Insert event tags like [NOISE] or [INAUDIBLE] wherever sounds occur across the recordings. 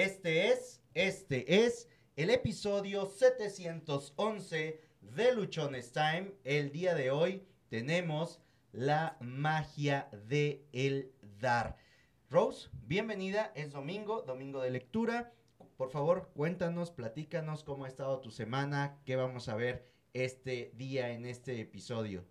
Este es, este es el episodio 711 de Luchones Time. El día de hoy tenemos la magia de el dar. Rose, bienvenida, es domingo, domingo de lectura. Por favor, cuéntanos, platícanos cómo ha estado tu semana, qué vamos a ver este día en este episodio.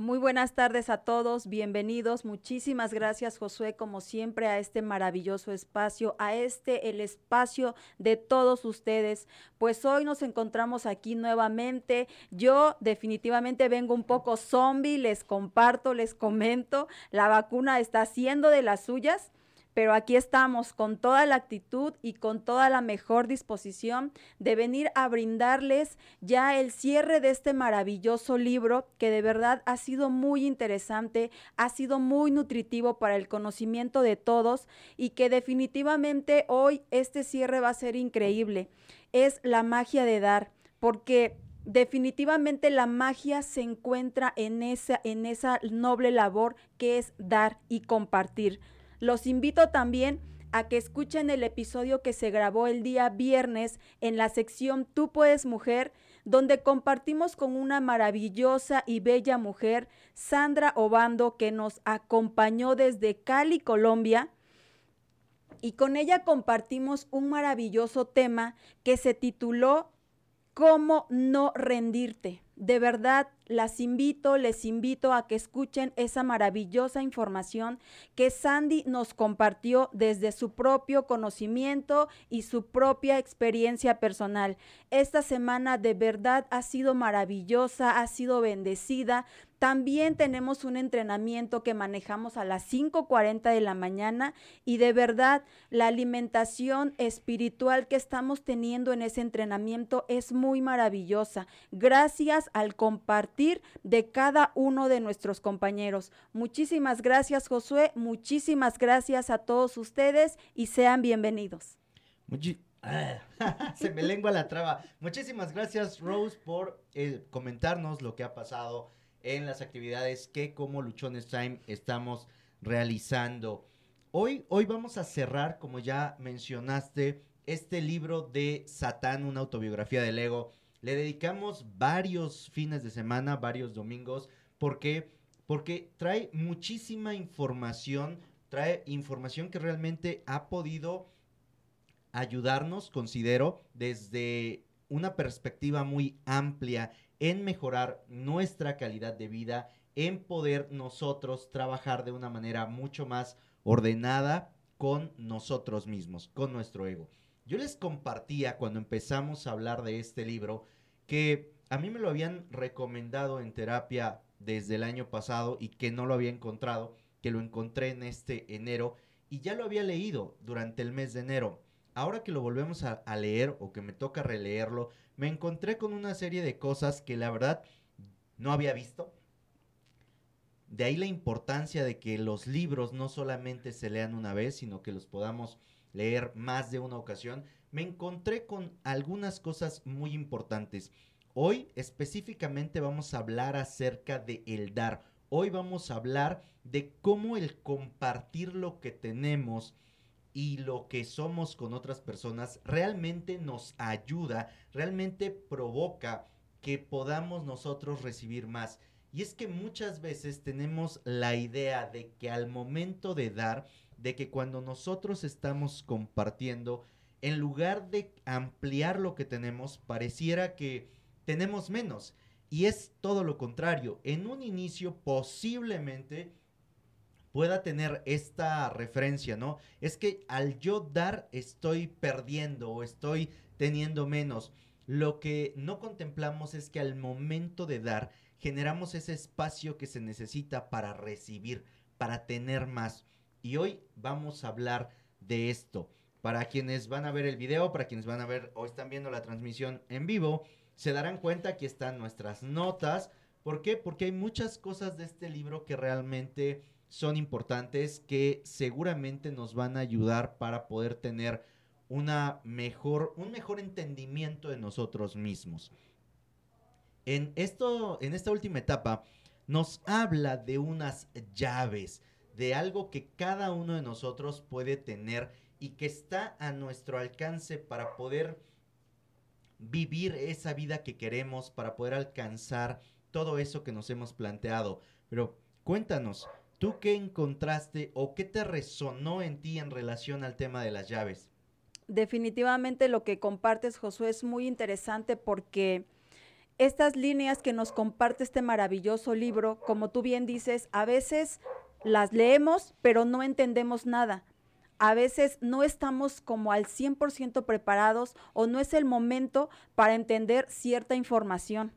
Muy buenas tardes a todos, bienvenidos. Muchísimas gracias Josué, como siempre, a este maravilloso espacio, a este, el espacio de todos ustedes. Pues hoy nos encontramos aquí nuevamente. Yo definitivamente vengo un poco zombie, les comparto, les comento. La vacuna está haciendo de las suyas pero aquí estamos con toda la actitud y con toda la mejor disposición de venir a brindarles ya el cierre de este maravilloso libro que de verdad ha sido muy interesante, ha sido muy nutritivo para el conocimiento de todos y que definitivamente hoy este cierre va a ser increíble. Es la magia de dar, porque definitivamente la magia se encuentra en esa, en esa noble labor que es dar y compartir. Los invito también a que escuchen el episodio que se grabó el día viernes en la sección Tú puedes mujer, donde compartimos con una maravillosa y bella mujer, Sandra Obando, que nos acompañó desde Cali, Colombia. Y con ella compartimos un maravilloso tema que se tituló ¿Cómo no rendirte? De verdad, las invito, les invito a que escuchen esa maravillosa información que Sandy nos compartió desde su propio conocimiento y su propia experiencia personal. Esta semana de verdad ha sido maravillosa, ha sido bendecida. También tenemos un entrenamiento que manejamos a las 5.40 de la mañana y de verdad la alimentación espiritual que estamos teniendo en ese entrenamiento es muy maravillosa. Gracias al compartir de cada uno de nuestros compañeros. Muchísimas gracias Josué, muchísimas gracias a todos ustedes y sean bienvenidos. [LAUGHS] Se me lengua la traba. Muchísimas gracias Rose por eh, comentarnos lo que ha pasado en las actividades que como Luchones Time estamos realizando. Hoy, hoy vamos a cerrar, como ya mencionaste, este libro de Satán, una autobiografía del ego. Le dedicamos varios fines de semana, varios domingos, porque porque trae muchísima información, trae información que realmente ha podido ayudarnos, considero, desde una perspectiva muy amplia en mejorar nuestra calidad de vida, en poder nosotros trabajar de una manera mucho más ordenada con nosotros mismos, con nuestro ego. Yo les compartía cuando empezamos a hablar de este libro que a mí me lo habían recomendado en terapia desde el año pasado y que no lo había encontrado, que lo encontré en este enero y ya lo había leído durante el mes de enero. Ahora que lo volvemos a, a leer o que me toca releerlo, me encontré con una serie de cosas que la verdad no había visto. De ahí la importancia de que los libros no solamente se lean una vez, sino que los podamos leer más de una ocasión. Me encontré con algunas cosas muy importantes. Hoy específicamente vamos a hablar acerca de el dar. Hoy vamos a hablar de cómo el compartir lo que tenemos y lo que somos con otras personas realmente nos ayuda, realmente provoca que podamos nosotros recibir más. Y es que muchas veces tenemos la idea de que al momento de dar, de que cuando nosotros estamos compartiendo, en lugar de ampliar lo que tenemos, pareciera que tenemos menos. Y es todo lo contrario. En un inicio posiblemente pueda tener esta referencia, ¿no? Es que al yo dar estoy perdiendo o estoy teniendo menos. Lo que no contemplamos es que al momento de dar generamos ese espacio que se necesita para recibir, para tener más. Y hoy vamos a hablar de esto. Para quienes van a ver el video, para quienes van a ver o están viendo la transmisión en vivo, se darán cuenta que están nuestras notas. ¿Por qué? Porque hay muchas cosas de este libro que realmente son importantes que seguramente nos van a ayudar para poder tener una mejor, un mejor entendimiento de nosotros mismos. En, esto, en esta última etapa nos habla de unas llaves, de algo que cada uno de nosotros puede tener y que está a nuestro alcance para poder vivir esa vida que queremos, para poder alcanzar todo eso que nos hemos planteado. Pero cuéntanos, ¿tú qué encontraste o qué te resonó en ti en relación al tema de las llaves? Definitivamente lo que compartes, Josué, es muy interesante porque estas líneas que nos comparte este maravilloso libro, como tú bien dices, a veces las leemos, pero no entendemos nada. A veces no estamos como al 100% preparados o no es el momento para entender cierta información.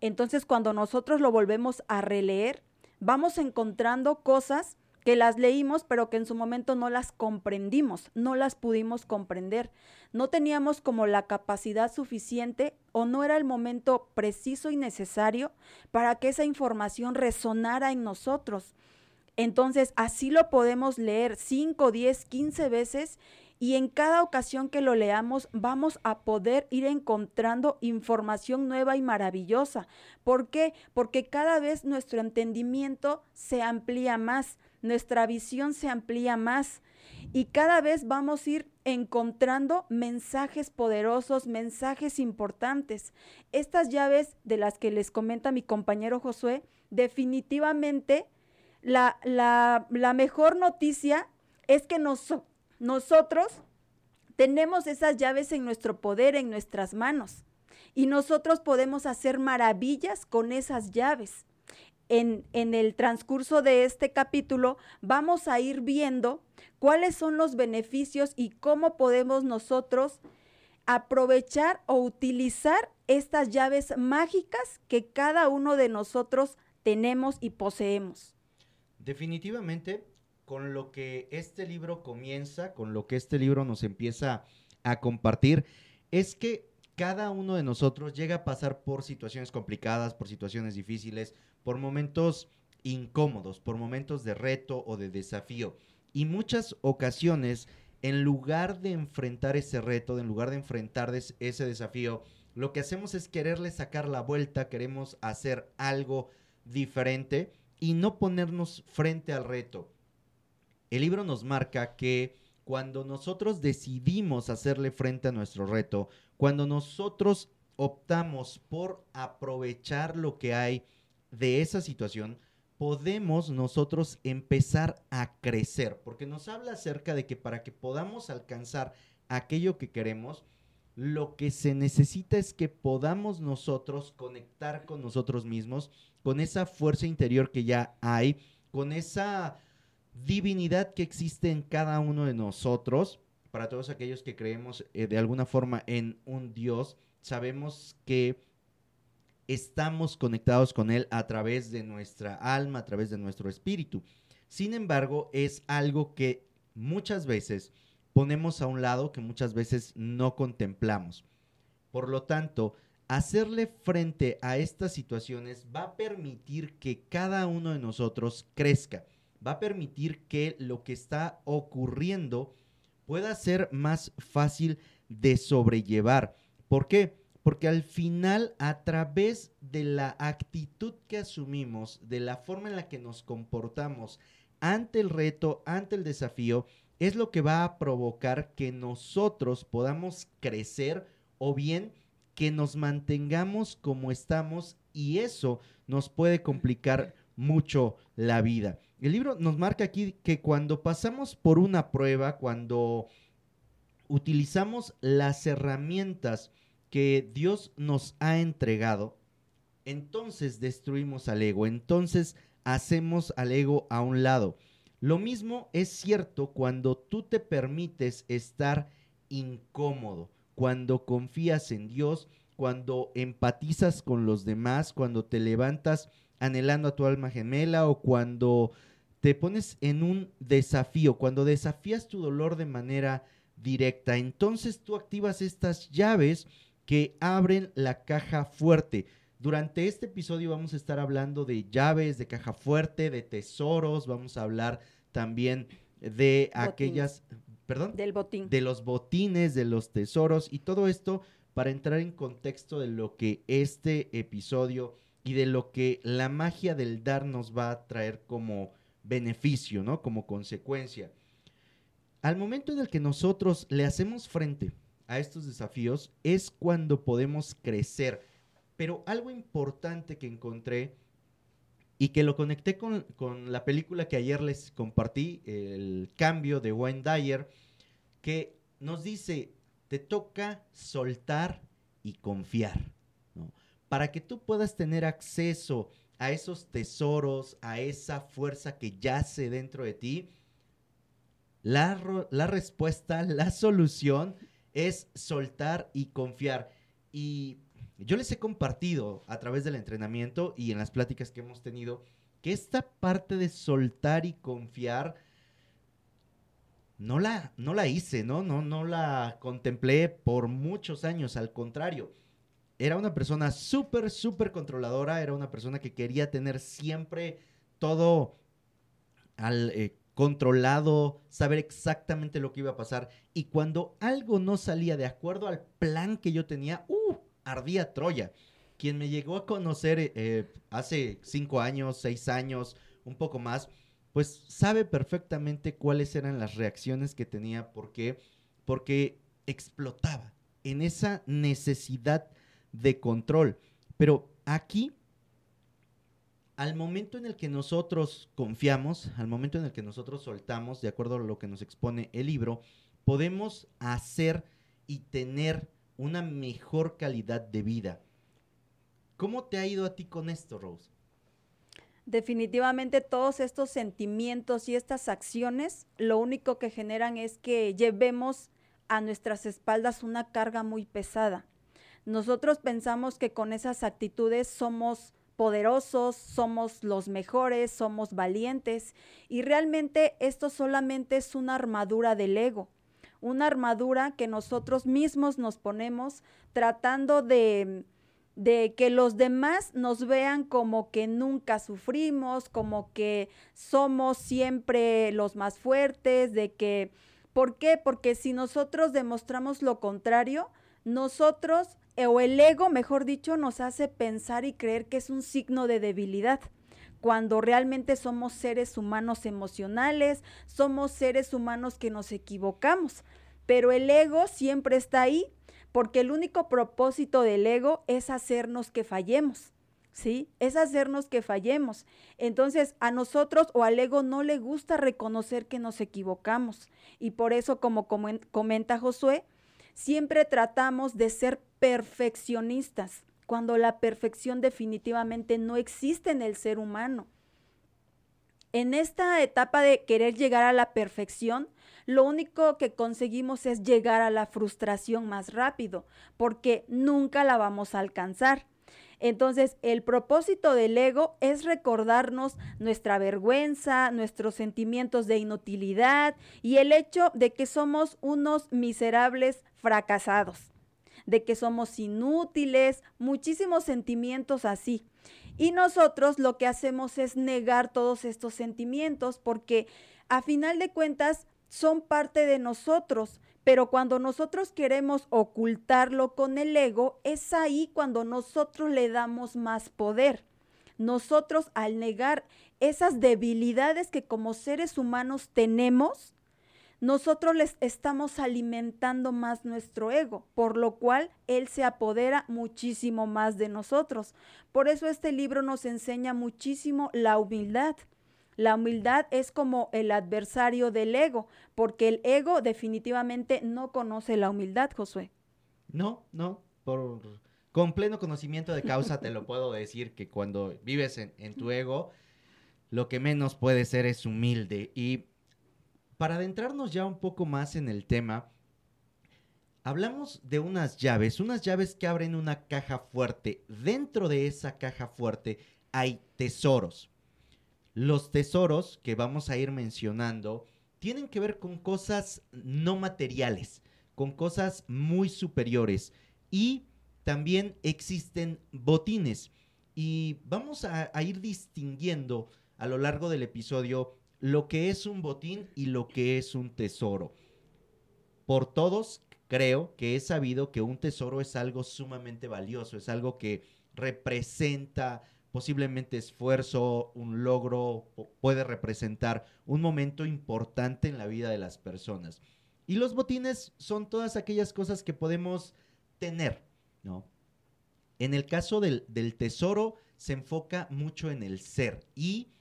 Entonces, cuando nosotros lo volvemos a releer, vamos encontrando cosas que las leímos, pero que en su momento no las comprendimos, no las pudimos comprender. No teníamos como la capacidad suficiente o no era el momento preciso y necesario para que esa información resonara en nosotros. Entonces, así lo podemos leer 5, 10, 15 veces y en cada ocasión que lo leamos vamos a poder ir encontrando información nueva y maravillosa. ¿Por qué? Porque cada vez nuestro entendimiento se amplía más, nuestra visión se amplía más y cada vez vamos a ir encontrando mensajes poderosos, mensajes importantes. Estas llaves de las que les comenta mi compañero Josué, definitivamente la, la, mejor noticia es que nosotros tenemos esas llaves en nuestro poder, en nuestras manos. Y nosotros podemos hacer maravillas con esas llaves. En, en, el transcurso de este capítulo vamos a ir viendo cuáles son los beneficios y cómo podemos nosotros aprovechar o utilizar estas llaves mágicas que cada uno de nosotros tenemos y poseemos. Definitivamente, con lo que este libro comienza, con lo que este libro nos empieza a compartir, es que cada uno de nosotros llega a pasar por situaciones complicadas, por situaciones difíciles, por momentos incómodos, por momentos de reto o de desafío. Y muchas ocasiones, en lugar de enfrentar ese reto, en lugar de enfrentar ese desafío, lo que hacemos es quererle sacar la vuelta, queremos hacer algo diferente y no ponernos frente al reto. El libro nos marca que cuando nosotros decidimos hacerle frente a nuestro reto, cuando nosotros optamos por aprovechar lo que hay de esa situación, podemos nosotros empezar a crecer, porque nos habla acerca de que para que podamos alcanzar aquello que queremos, lo que se necesita es que podamos nosotros conectar con nosotros mismos, con esa fuerza interior que ya hay, con esa divinidad que existe en cada uno de nosotros. Para todos aquellos que creemos eh, de alguna forma en un Dios, sabemos que estamos conectados con Él a través de nuestra alma, a través de nuestro espíritu. Sin embargo, es algo que muchas veces ponemos a un lado que muchas veces no contemplamos. Por lo tanto, hacerle frente a estas situaciones va a permitir que cada uno de nosotros crezca, va a permitir que lo que está ocurriendo pueda ser más fácil de sobrellevar. ¿Por qué? Porque al final, a través de la actitud que asumimos, de la forma en la que nos comportamos ante el reto, ante el desafío, es lo que va a provocar que nosotros podamos crecer o bien que nos mantengamos como estamos y eso nos puede complicar mucho la vida. El libro nos marca aquí que cuando pasamos por una prueba, cuando utilizamos las herramientas que Dios nos ha entregado, entonces destruimos al ego, entonces hacemos al ego a un lado. Lo mismo es cierto cuando tú te permites estar incómodo, cuando confías en Dios, cuando empatizas con los demás, cuando te levantas anhelando a tu alma gemela o cuando te pones en un desafío, cuando desafías tu dolor de manera directa, entonces tú activas estas llaves que abren la caja fuerte. Durante este episodio vamos a estar hablando de llaves, de caja fuerte, de tesoros, vamos a hablar también de aquellas, perdón, del botín. De los botines, de los tesoros y todo esto para entrar en contexto de lo que este episodio y de lo que la magia del dar nos va a traer como beneficio, ¿no? Como consecuencia. al momento en el que nosotros le hacemos frente a estos desafíos es cuando podemos crecer. Pero algo importante que encontré y que lo conecté con, con, la película que ayer les compartí, El cambio de Wayne Dyer, que nos dice, te toca soltar y confiar, ¿no? Para que tú puedas tener acceso a esos tesoros, a esa fuerza que yace dentro de ti, la, la respuesta, la solución es soltar y confiar. Y yo les he compartido a través del entrenamiento y en las pláticas que hemos tenido que esta parte de soltar y confiar no la, no la hice, ¿no? ¿no? No la contemplé por muchos años, al contrario. Era una persona súper, súper controladora, era una persona que quería tener siempre todo eh, controlado, saber exactamente lo que iba a pasar. Y cuando algo no salía de acuerdo al plan que yo tenía, ¡uh! Ardía Troya. Quien me llegó a conocer eh, hace cinco años, seis años, un poco más, pues sabe perfectamente cuáles eran las reacciones que tenía. ¿Por qué? Porque explotaba en esa necesidad de control. Pero aquí al momento en el que nosotros confiamos, al momento en el que nosotros soltamos, de acuerdo a lo que nos expone el libro, podemos hacer y tener una mejor calidad de vida. ¿Cómo te ha ido a ti con esto, Rose? Definitivamente todos estos sentimientos y estas acciones lo único que generan es que llevemos a nuestras espaldas una carga muy pesada. Nosotros pensamos que con esas actitudes somos poderosos, somos los mejores, somos valientes y realmente esto solamente es una armadura del ego, una armadura que nosotros mismos nos ponemos tratando de de que los demás nos vean como que nunca sufrimos, como que somos siempre los más fuertes, de que, ¿por qué? Porque si nosotros demostramos lo contrario, nosotros o el ego, mejor dicho, nos hace pensar y creer que es un signo de debilidad cuando realmente somos seres humanos emocionales, somos seres humanos que nos equivocamos. Pero el ego siempre está ahí, porque el único propósito del ego es hacernos que fallemos. ¿Sí? Es hacernos que fallemos. Entonces, a nosotros o al ego no le gusta reconocer que nos equivocamos. Y por eso, como comenta Josué, siempre tratamos de ser perfeccionistas, cuando la perfección definitivamente no existe en el ser humano. En esta etapa de querer llegar a la perfección, lo único que conseguimos es llegar a la frustración más rápido, porque nunca la vamos a alcanzar. Entonces, el propósito del ego es recordarnos nuestra vergüenza, nuestros sentimientos de inutilidad y el hecho de que somos unos miserables fracasados, de que somos inútiles, muchísimos sentimientos así. Y nosotros lo que hacemos es negar todos estos sentimientos porque a final de cuentas son parte de nosotros, pero cuando nosotros queremos ocultarlo con el ego, es ahí cuando nosotros le damos más poder. Nosotros al negar esas debilidades que como seres humanos tenemos, nosotros les estamos alimentando más nuestro ego, por lo cual él se apodera muchísimo más de nosotros. Por eso este libro nos enseña muchísimo la humildad. La humildad es como el adversario del ego, porque el ego definitivamente no conoce la humildad, Josué. No, no, por con pleno conocimiento de causa te lo puedo decir que cuando vives en, en tu ego, lo que menos puede ser es humilde. Y para adentrarnos ya un poco más en el tema, hablamos de unas llaves, unas llaves que abren una caja fuerte. Dentro de esa caja fuerte hay tesoros. Los tesoros que vamos a ir mencionando tienen que ver con cosas no materiales, con cosas muy superiores. Y también existen botines. Y vamos a, ir distinguiendo a lo largo del episodio lo que es un botín y lo que es un tesoro. Por todos creo que he sabido que un tesoro es algo sumamente valioso, es algo que representa posiblemente esfuerzo, un logro, puede representar un momento importante en la vida de las personas. Y los botines son todas aquellas cosas que podemos tener, ¿no? En el caso del, del tesoro se enfoca mucho en el ser y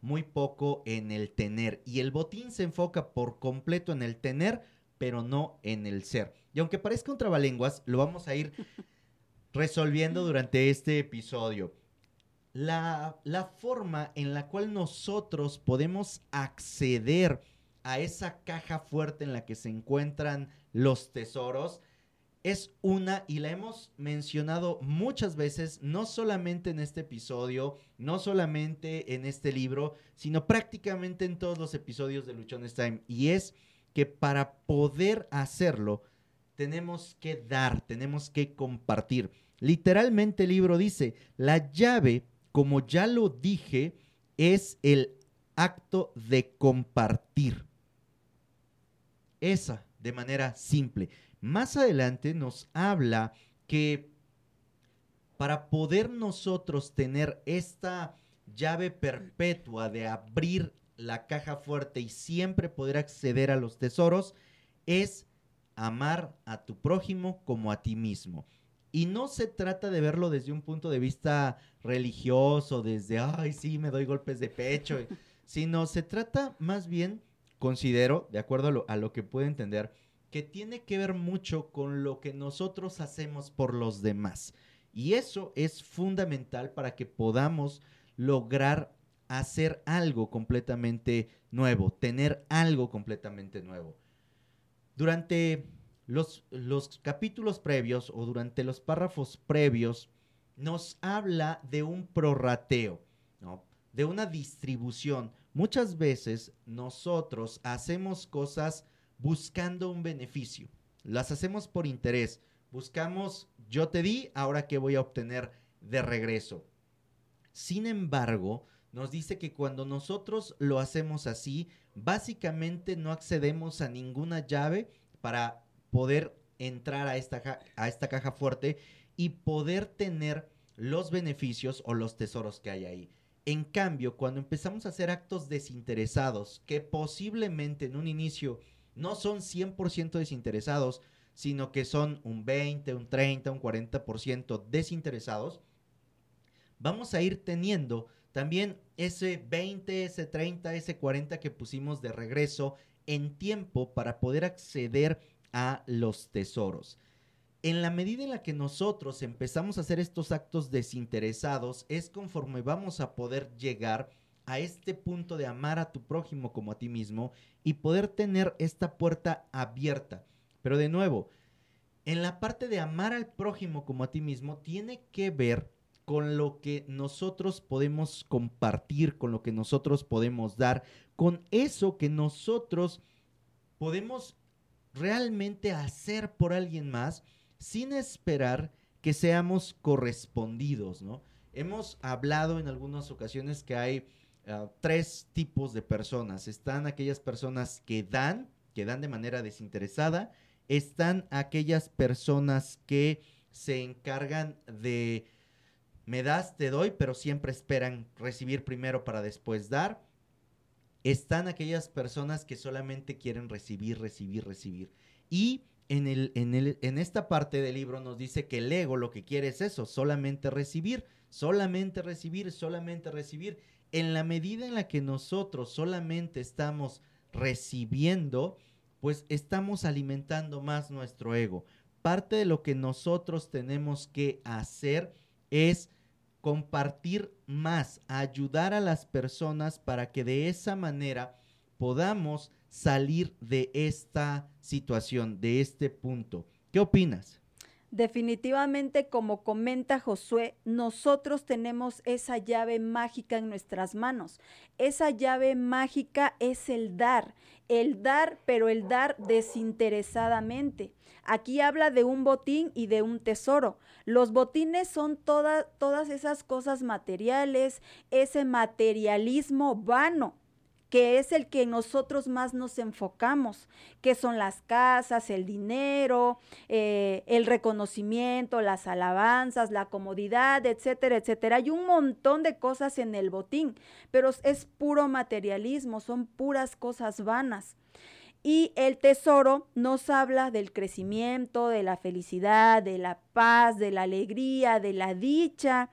muy poco en el tener. Y el botín se enfoca por completo en el tener, pero no en el ser. Y aunque parezca un trabalenguas, lo vamos a ir [LAUGHS] resolviendo durante este episodio. La, la, forma en la cual nosotros podemos acceder a esa caja fuerte en la que se encuentran los tesoros es una y la hemos mencionado muchas veces, no solamente en este episodio, no solamente en este libro, sino prácticamente en todos los episodios de Luchones Time. Y es que para poder hacerlo, tenemos que dar, tenemos que compartir. Literalmente el libro dice, la llave, como ya lo dije, es el acto de compartir. Esa, de manera simple. Más adelante nos habla que para poder nosotros tener esta llave perpetua de abrir la caja fuerte y siempre poder acceder a los tesoros es amar a tu prójimo como a ti mismo. Y no se trata de verlo desde un punto de vista religioso, desde, ay, sí, me doy golpes de pecho, [LAUGHS] sino se trata más bien, considero, de acuerdo a lo, a lo que puedo entender, que tiene que ver mucho con lo que nosotros hacemos por los demás. Y eso es fundamental para que podamos lograr hacer algo completamente nuevo, tener algo completamente nuevo. Durante los, los, capítulos previos o durante los párrafos previos nos habla de un prorrateo, ¿no? de una distribución. Muchas veces nosotros hacemos cosas buscando un beneficio. Las hacemos por interés. Buscamos, yo te di, ahora qué voy a obtener de regreso. Sin embargo, nos dice que cuando nosotros lo hacemos así, básicamente no accedemos a ninguna llave para poder entrar a esta, a esta caja fuerte y poder tener los beneficios o los tesoros que hay ahí. En cambio, cuando empezamos a hacer actos desinteresados, que posiblemente en un inicio no son 100% desinteresados, sino que son un 20, un 30, un 40% desinteresados, vamos a ir teniendo también ese 20, ese 30, ese 40 que pusimos de regreso en tiempo para poder acceder a los tesoros. En la medida en la que nosotros empezamos a hacer estos actos desinteresados, es conforme vamos a poder llegar a este punto de amar a tu prójimo como a ti mismo y poder tener esta puerta abierta. Pero de nuevo, en la parte de amar al prójimo como a ti mismo tiene que ver con lo que nosotros podemos compartir, con lo que nosotros podemos dar, con eso que nosotros podemos realmente hacer por alguien más sin esperar que seamos correspondidos, ¿no? Hemos hablado en algunas ocasiones que hay Ah, tres tipos de personas. Están aquellas personas que dan, que dan de manera desinteresada. Están aquellas personas que se encargan de me das, te doy, pero siempre esperan recibir primero para después dar. Están aquellas personas que solamente quieren recibir, recibir, recibir. Y en, el, en, el, en esta parte del libro nos dice que el ego lo que quiere es eso, solamente recibir, solamente recibir, solamente recibir en la medida en la que nosotros solamente estamos recibiendo, pues estamos alimentando más nuestro ego. Parte de lo que nosotros tenemos que hacer es compartir más, ayudar a las personas para que de esa manera podamos salir de esta situación, de este punto. ¿Qué opinas? Definitivamente, como comenta Josué, nosotros tenemos esa llave mágica en nuestras manos. Esa llave mágica es el dar, el dar, pero el dar desinteresadamente. Aquí habla de un botín y de un tesoro. Los botines son todas esas cosas materiales, ese materialismo vano que es el que nosotros más nos enfocamos, que son las casas, el dinero, eh, el reconocimiento, las alabanzas, la comodidad, etcétera, etcétera. Hay un montón de cosas en el botín, pero es puro materialismo, son puras cosas vanas. Y el tesoro nos habla del crecimiento, de la felicidad, de la paz, de la alegría, de la dicha,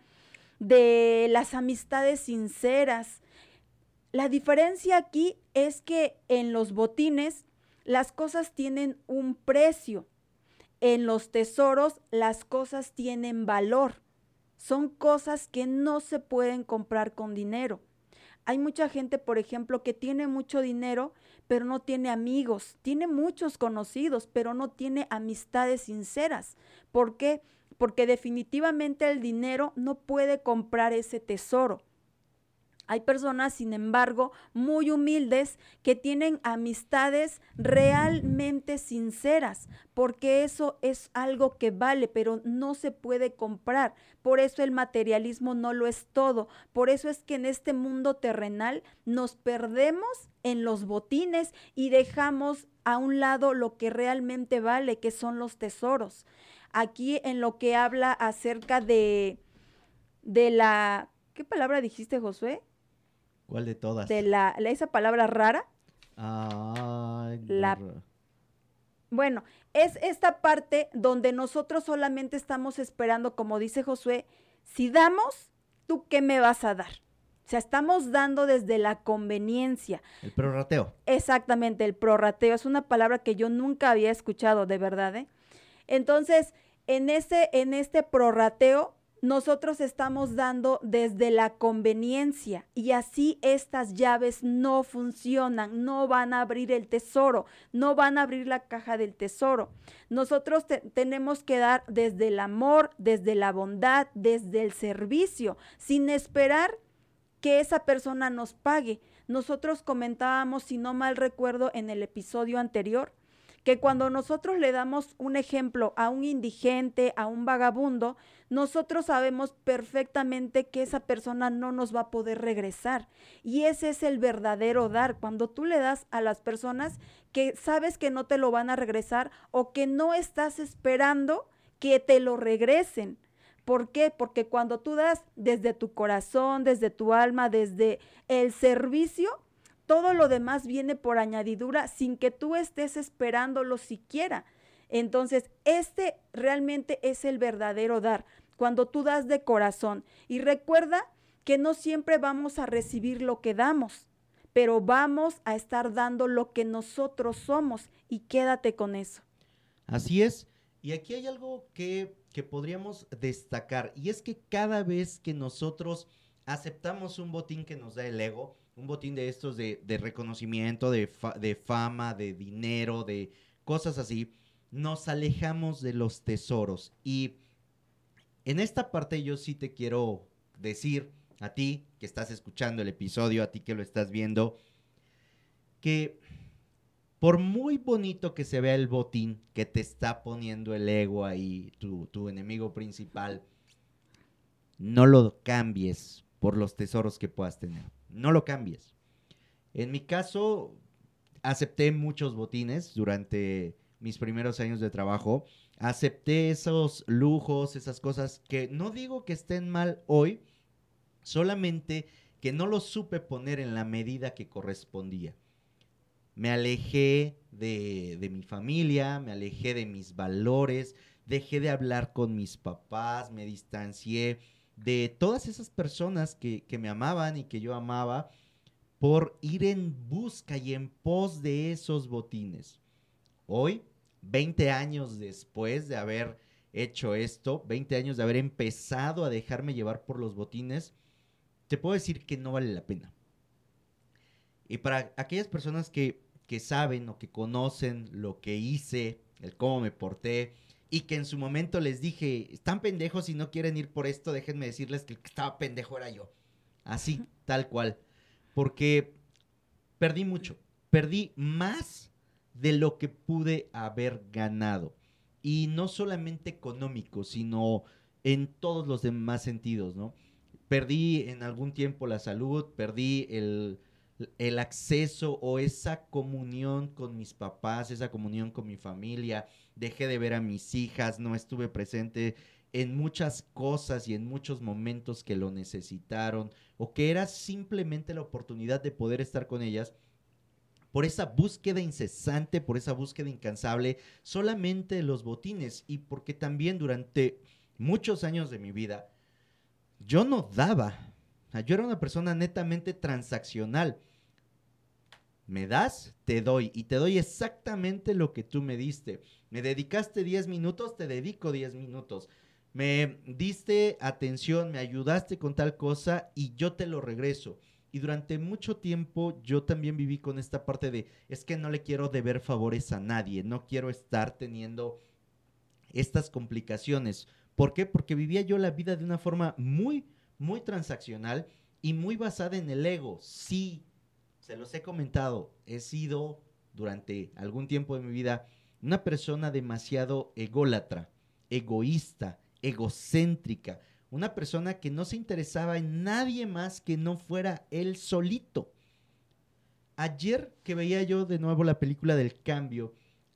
de las amistades sinceras. La diferencia aquí es que en los botines las cosas tienen un precio. En los tesoros las cosas tienen valor. Son cosas que no se pueden comprar con dinero. Hay mucha gente, por ejemplo, que tiene mucho dinero, pero no tiene amigos. Tiene muchos conocidos, pero no tiene amistades sinceras. ¿Por qué? Porque definitivamente el dinero no puede comprar ese tesoro. Hay personas, sin embargo, muy humildes que tienen amistades realmente sinceras, porque eso es algo que vale, pero no se puede comprar. Por eso el materialismo no lo es todo. Por eso es que en este mundo terrenal nos perdemos en los botines y dejamos a un lado lo que realmente vale, que son los tesoros. Aquí en lo que habla acerca de, de la... ¿Qué palabra dijiste, Josué? ¿Cuál de todas? De la, esa palabra rara. Ah, La- Bueno, es esta parte donde nosotros solamente estamos esperando, como dice Josué, si damos, ¿tú qué me vas a dar? O sea, estamos dando desde la conveniencia. el prorrateo. Exactamente, el prorrateo es una palabra que yo nunca había escuchado, de verdad. ¿eh? Entonces, en, ese, en este prorrateo, nosotros estamos dando desde la conveniencia y así estas llaves no funcionan, no van a abrir el tesoro, no van a abrir la caja del tesoro. Nosotros te- tenemos que dar desde el amor, desde la bondad, desde el servicio, sin esperar que esa persona nos pague. Nosotros comentábamos, si no mal recuerdo, en el episodio anterior, que cuando nosotros le damos un ejemplo a un indigente, a un vagabundo, nosotros sabemos perfectamente que esa persona no nos va a poder regresar. Y ese es el verdadero dar, cuando tú le das a las personas que sabes que no te lo van a regresar o que no estás esperando que te lo regresen. ¿Por qué? Porque cuando tú das desde tu corazón, desde tu alma, desde el servicio, todo lo demás viene por añadidura sin que tú estés esperándolo siquiera. Entonces, este realmente es el verdadero dar, cuando tú das de corazón. Y recuerda que no siempre vamos a recibir lo que damos, pero vamos a estar dando lo que nosotros somos y quédate con eso. Así es. Y aquí hay algo que, que podríamos destacar. Y es que cada vez que nosotros aceptamos un botín que nos da el ego, un botín de estos de, reconocimiento, de, fa- de fama, de dinero, de cosas así, nos alejamos de los tesoros. Y en esta parte yo sí te quiero decir a ti que estás escuchando el episodio, a ti que lo estás viendo, que por muy bonito que se vea el botín que te está poniendo el ego ahí, tu enemigo principal, no lo cambies por los tesoros que puedas tener. No lo cambies. En mi caso, acepté muchos botines durante mis primeros años de trabajo. Acepté esos lujos, esas cosas que no digo que estén mal hoy, solamente que no los supe poner en la medida que correspondía. Me alejé de, de mi familia, me alejé de mis valores, dejé de hablar con mis papás, me distancié de todas esas personas que, que me amaban y que yo amaba por ir en busca y en pos de esos botines. Hoy, 20 años después de haber hecho esto, 20 años de haber empezado a dejarme llevar por los botines, te puedo decir que no vale la pena. Y para aquellas personas que, que saben o que conocen lo que hice, el cómo me porté, y que en su momento les dije, están pendejos y no quieren ir por esto, déjenme decirles que el que estaba pendejo era yo. Así, tal cual. Porque perdí mucho. Perdí más de lo que pude haber ganado. Y no solamente económico, sino en todos los demás sentidos, ¿no? Perdí en algún tiempo la salud, perdí el, el acceso o esa comunión con mis papás, esa comunión con mi familia, dejé de ver a mis hijas, no estuve presente en muchas cosas y en muchos momentos que lo necesitaron o que era simplemente la oportunidad de poder estar con ellas por esa búsqueda incesante, por esa búsqueda incansable, solamente los botines y porque también durante muchos años de mi vida yo no daba, yo era una persona netamente transaccional. Me das, te doy y te doy exactamente lo que tú me diste. Me dedicaste 10 minutos, te dedico 10 minutos. Me diste atención, me ayudaste con tal cosa y yo te lo regreso. Y durante mucho tiempo yo también viví con esta parte de, es que no le quiero deber favores a nadie, no quiero estar teniendo estas complicaciones. ¿Por qué? Porque vivía yo la vida de una forma muy, muy transaccional y muy basada en el ego. Sí, se los he comentado, he sido durante algún tiempo de mi vida una persona demasiado ególatra, egoísta, egocéntrica, una persona que no se interesaba en nadie más que no fuera él solito. Ayer que veía yo de nuevo la película del cambio,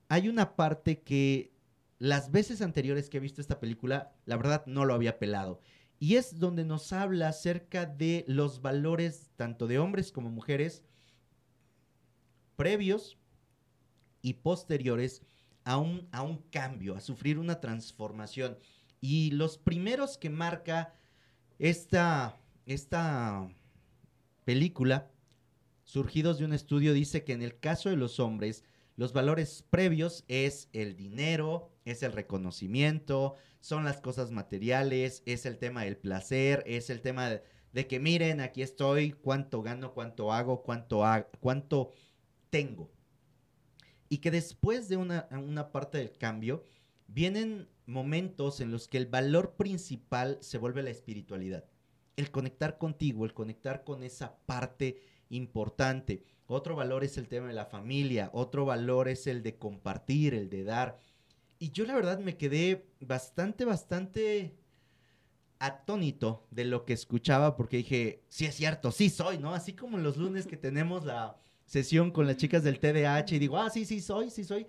hay una parte que las veces anteriores que he visto esta película, la verdad no lo había pelado. Y es donde nos habla acerca de los valores tanto de hombres como mujeres previos y posteriores a un, a un cambio, a sufrir una transformación. Y los primeros que marca esta, esta película, surgidos de un estudio, dice que en el caso de los hombres, los valores previos es el dinero, es el reconocimiento, son las cosas materiales, es el tema del placer, es el tema de, que miren, aquí estoy, cuánto gano, cuánto hago, cuánto, cuánto tengo. Y que después de una, una parte del cambio, vienen momentos en los que el valor principal se vuelve la espiritualidad. El conectar contigo, el conectar con esa parte importante. Otro valor es el tema de la familia, otro valor es el de compartir, el de dar. Y yo la verdad me quedé bastante, bastante atónito de lo que escuchaba porque dije, sí es cierto, sí soy, ¿no? Así como los lunes que tenemos la sesión con las chicas del TDAH y digo, ah, sí, sí soy, sí soy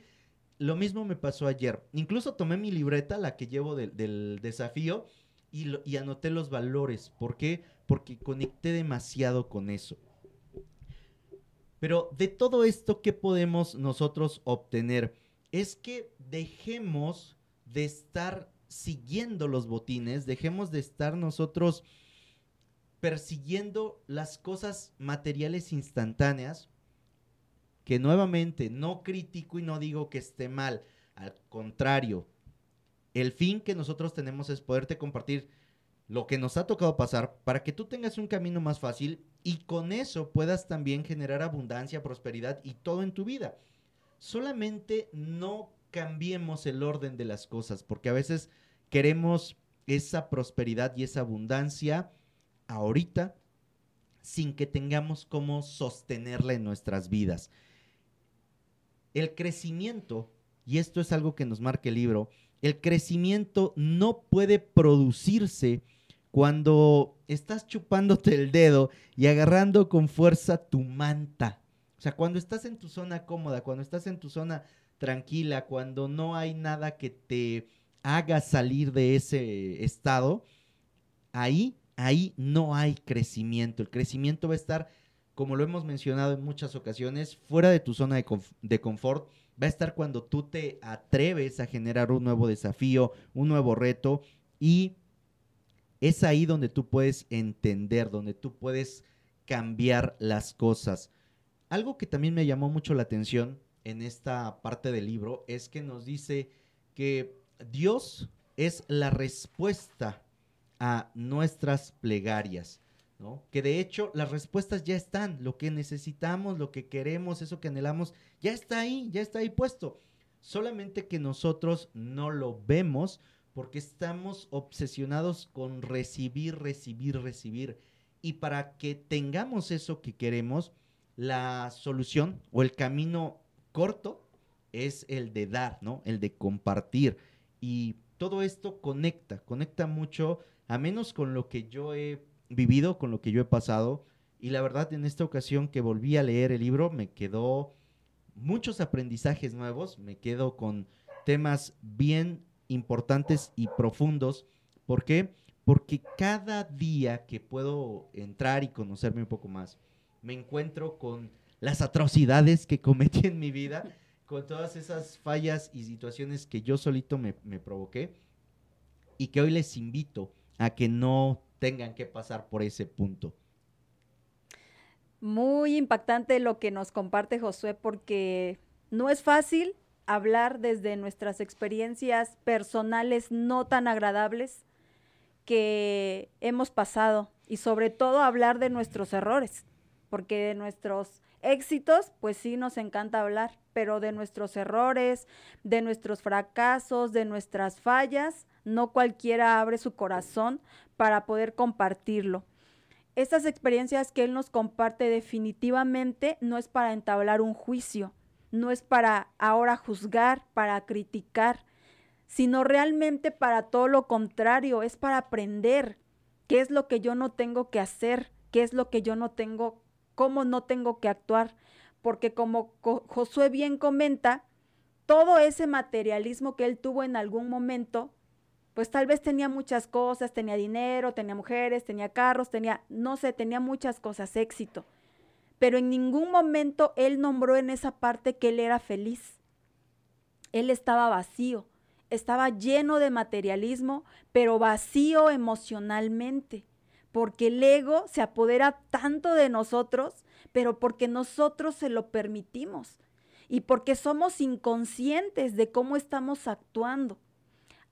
lo mismo me pasó ayer. Incluso tomé mi libreta, la que llevo del desafío, y, y anoté los valores. ¿Por qué? Porque conecté demasiado con eso. Pero de todo esto, ¿qué podemos nosotros obtener? Es que dejemos de estar siguiendo los botines, dejemos de estar nosotros persiguiendo las cosas materiales instantáneas que nuevamente no critico y no digo que esté mal, al contrario, el fin que nosotros tenemos es poderte compartir lo que nos ha tocado pasar para que tú tengas un camino más fácil y con eso puedas también generar abundancia, prosperidad y todo en tu vida. Solamente no cambiemos el orden de las cosas, porque a veces queremos esa prosperidad y esa abundancia ahorita sin que tengamos cómo sostenerla en nuestras vidas. El crecimiento, y esto es algo que nos marca el libro, el crecimiento no puede producirse cuando estás chupándote el dedo y agarrando con fuerza tu manta. O sea, cuando estás en tu zona cómoda, cuando estás en tu zona tranquila, cuando no hay nada que te haga salir de ese estado, ahí, ahí no hay crecimiento. El crecimiento va a estar como lo hemos mencionado en muchas ocasiones, fuera de tu zona de, confort, va a estar cuando tú te atreves a generar un nuevo desafío, un nuevo reto y es ahí donde tú puedes entender, donde tú puedes cambiar las cosas. Algo que también me llamó mucho la atención en esta parte del libro es que nos dice que Dios es la respuesta a nuestras plegarias. Que de hecho las respuestas ya están, lo que necesitamos, lo que queremos, eso que anhelamos, ya está ahí, ya está ahí puesto. Solamente que nosotros no lo vemos porque estamos obsesionados con recibir, recibir, recibir. Y para que tengamos eso que queremos, la solución o el camino corto es el de dar, ¿no? El de compartir. Y todo esto conecta, conecta mucho, a menos con lo que yo he vivido, con lo que yo he pasado, Y la verdad, en esta ocasión que volví a leer el libro, me quedó muchos aprendizajes nuevos, me quedo con temas bien importantes y profundos. ¿Por qué? Porque cada día que puedo entrar y conocerme un poco más, me encuentro con las atrocidades que cometí en mi vida, con todas esas fallas y situaciones que yo solito me, me provoqué y que hoy les invito a que no tengan que pasar por ese punto. Muy impactante lo que nos comparte Josué porque no es fácil hablar desde nuestras experiencias personales no tan agradables que hemos pasado y sobre todo hablar de nuestros errores, porque de nuestros éxitos, pues sí nos encanta hablar, pero de nuestros errores, de nuestros fracasos, de nuestras fallas, no cualquiera abre su corazón para poder compartirlo. Estas experiencias que Él nos comparte definitivamente no es para entablar un juicio, no es para ahora juzgar, para criticar, sino realmente para todo lo contrario, es para aprender qué es lo que yo no tengo que hacer, qué es lo que yo no tengo, cómo no tengo que actuar, porque como Josué bien comenta, todo ese materialismo que él tuvo en algún momento pues tal vez tenía muchas cosas, tenía dinero, tenía mujeres, tenía carros, tenía, no sé, tenía muchas cosas, éxito. Pero en ningún momento él nombró en esa parte que él era feliz. Él estaba vacío, estaba lleno de materialismo, pero vacío emocionalmente, porque el ego se apodera tanto de nosotros, pero porque nosotros se lo permitimos y porque somos inconscientes de cómo estamos actuando.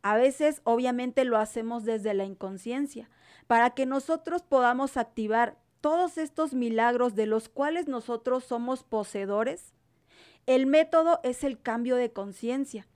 A veces obviamente lo hacemos desde la inconsciencia, para que nosotros podamos activar todos estos milagros de los cuales nosotros somos poseedores. El método es el cambio de conciencia,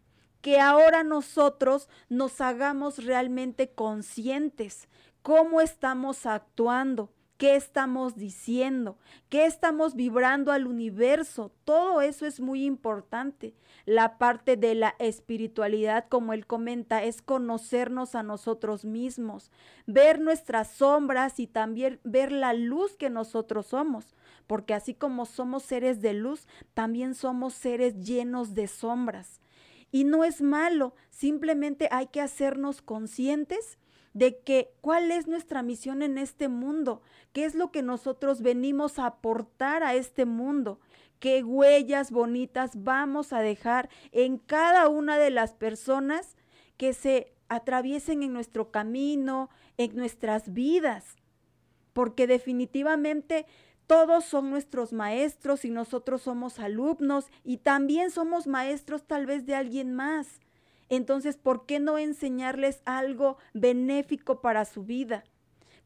que ahora nosotros nos hagamos realmente conscientes cómo estamos actuando, qué estamos diciendo, qué estamos vibrando al universo. Todo eso es muy importante. La parte de la espiritualidad, como él comenta, es conocernos a nosotros mismos, ver nuestras sombras y también ver la luz que nosotros somos. Porque así como somos seres de luz, también somos seres llenos de sombras. Y no es malo, simplemente hay que hacernos conscientes de que cuál es nuestra misión en este mundo, qué es lo que nosotros venimos a aportar a este mundo, qué huellas bonitas vamos a dejar en cada una de las personas que se atraviesen en nuestro camino, en nuestras vidas, porque definitivamente todos son nuestros maestros y nosotros somos alumnos y también somos maestros tal vez de alguien más. Entonces, ¿por qué no enseñarles algo benéfico para su vida?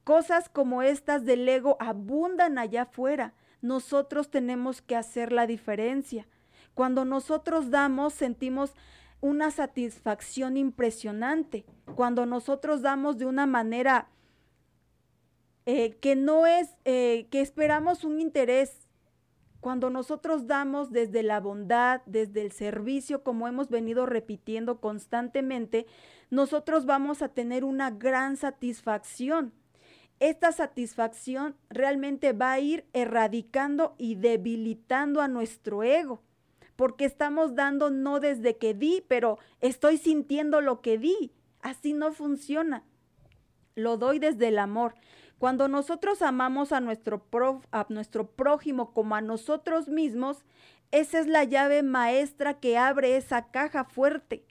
Cosas como estas del ego abundan allá afuera. Nosotros tenemos que hacer la diferencia. Cuando nosotros damos, sentimos una satisfacción impresionante. Cuando nosotros damos de una manera eh, que no es, eh, que esperamos un interés cuando nosotros damos desde la bondad, desde el servicio, como hemos venido repitiendo constantemente, nosotros vamos a tener una gran satisfacción. Esta satisfacción realmente va a ir erradicando y debilitando a nuestro ego, porque estamos dando no desde que di, pero estoy sintiendo lo que di. Así no funciona. Lo doy desde el amor. Cuando nosotros amamos a nuestro, a nuestro prójimo como a nosotros mismos, esa es la llave maestra que abre esa caja fuerte.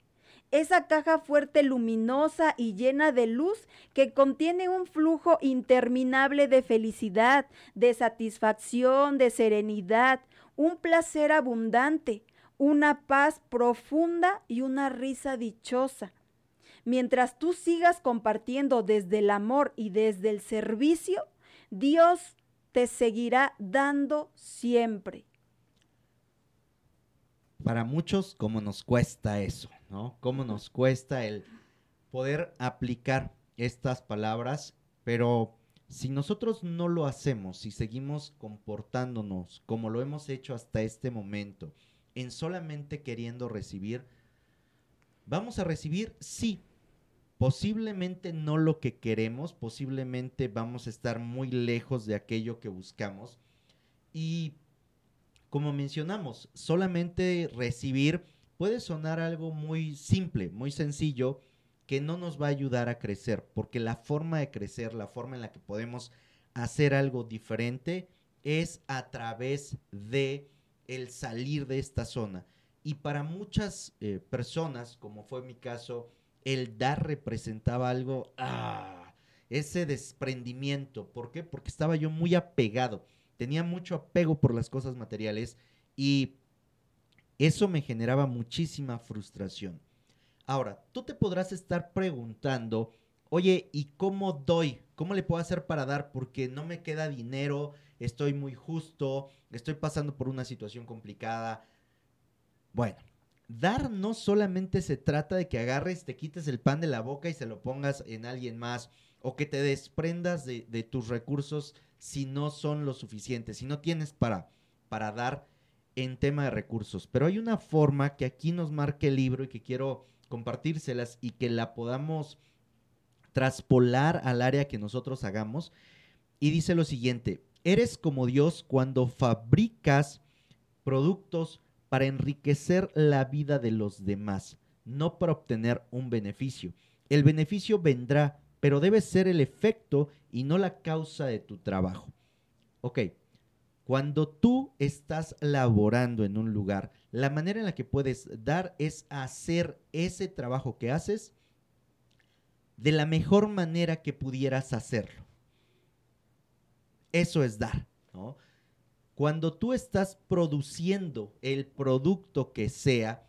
Esa caja fuerte luminosa y llena de luz que contiene un flujo interminable de felicidad, de satisfacción, de serenidad, un placer abundante, una paz profunda y una risa dichosa. Mientras tú sigas compartiendo desde el amor y desde el servicio, Dios te seguirá dando siempre. Para muchos, ¿cómo nos cuesta eso? ¿No? ¿Cómo nos cuesta el poder aplicar estas palabras? Pero si nosotros no lo hacemos, si seguimos comportándonos como lo hemos hecho hasta este momento, en solamente queriendo recibir, vamos a recibir, sí, posiblemente no lo que queremos, posiblemente vamos a estar muy lejos de aquello que buscamos. Y como mencionamos, solamente recibir puede sonar algo muy simple, muy sencillo, que no nos va a ayudar a crecer, porque la forma de crecer, la forma en la que podemos hacer algo diferente es a través de el salir de esta zona. Y para muchas eh, personas, como fue mi caso, el dar representaba algo, ah, ese desprendimiento. ¿Por qué? Porque estaba yo muy apegado, tenía mucho apego por las cosas materiales y eso me generaba muchísima frustración. Ahora, tú te podrás estar preguntando, oye, ¿y cómo doy? ¿Cómo le puedo hacer para dar? Porque no me queda dinero, estoy muy justo, estoy pasando por una situación complicada. Bueno, dar no solamente se trata de que agarres, te quites el pan de la boca y se lo pongas en alguien más, o que te desprendas de, tus recursos si no son lo suficientes, si no tienes para, para dar en tema de recursos. Pero hay una forma que aquí nos marca el libro y que quiero compartírselas y que la podamos traspolar al área que nosotros hagamos. Y dice lo siguiente, eres como Dios cuando fabricas productos para enriquecer la vida de los demás, no para obtener un beneficio. El beneficio vendrá, pero debe ser el efecto y no la causa de tu trabajo. Ok, cuando tú estás laborando en un lugar, la manera en la que puedes dar es hacer ese trabajo que haces de la mejor manera que pudieras hacerlo. Eso es dar, ¿no? Cuando tú estás produciendo el producto que sea,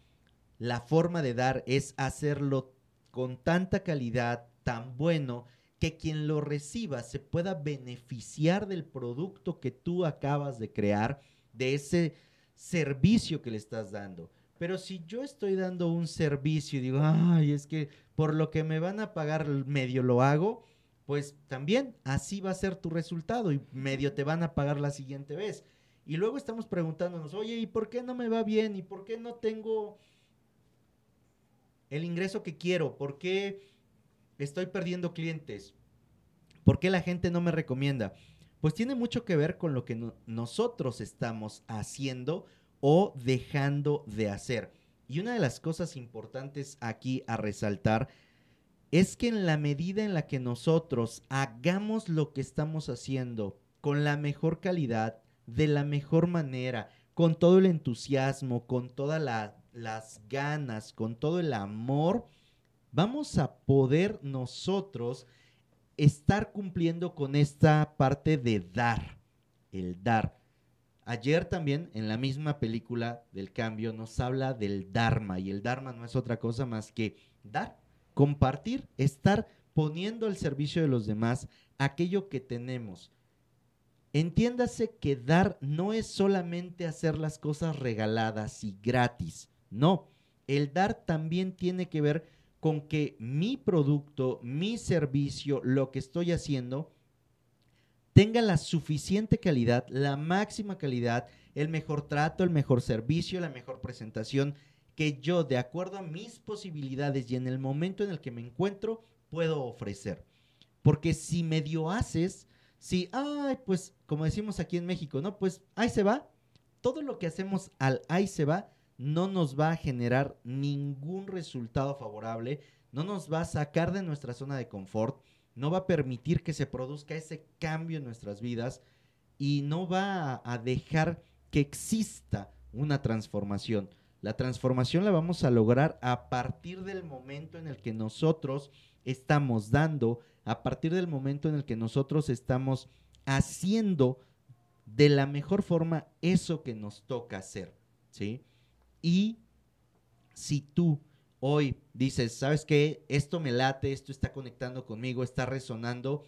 la forma de dar es hacerlo con tanta calidad, tan bueno, que quien lo reciba se pueda beneficiar del producto que tú acabas de crear, de ese servicio que le estás dando. Pero si yo estoy dando un servicio y digo, ay, es que por lo que me van a pagar medio lo hago, pues también así va a ser tu resultado y medio te van a pagar la siguiente vez. Y luego estamos preguntándonos, oye, ¿y por qué no me va bien? ¿Y por qué no tengo el ingreso que quiero? ¿Por qué estoy perdiendo clientes? ¿Por qué la gente no me recomienda? Pues tiene mucho que ver con lo que nosotros estamos haciendo o dejando de hacer. Y una de las cosas importantes aquí a resaltar es que en la medida en la que nosotros hagamos lo que estamos haciendo con la mejor calidad, de la mejor manera, con todo el entusiasmo, con todas las ganas, con todo el amor, vamos a poder nosotros estar cumpliendo con esta parte de dar, el dar. Ayer también en la misma película del cambio nos habla del Dharma y el Dharma no es otra cosa más que dar, compartir, estar poniendo al servicio de los demás aquello que tenemos. Entiéndase que dar no es solamente hacer las cosas regaladas y gratis, no, el dar también tiene que ver con que mi producto, mi servicio, lo que estoy haciendo, tenga la suficiente calidad, la máxima calidad, el mejor trato, el mejor servicio, la mejor presentación, que yo, de acuerdo a mis posibilidades y en el momento en el que me encuentro, puedo ofrecer. Porque si medio haces, si, ay, pues como decimos aquí en México, ¿no? Pues ahí se va. Todo lo que hacemos al ahí se va no nos va a generar ningún resultado favorable, no nos va a sacar de nuestra zona de confort, no va a permitir que se produzca ese cambio en nuestras vidas y no va a, dejar que exista una transformación. La transformación la vamos a lograr a partir del momento en el que nosotros estamos dando, a partir del momento en el que nosotros estamos haciendo de la mejor forma eso que nos toca hacer, ¿sí? Y si tú hoy dices, ¿sabes qué? Esto me late, esto está conectando conmigo, está resonando,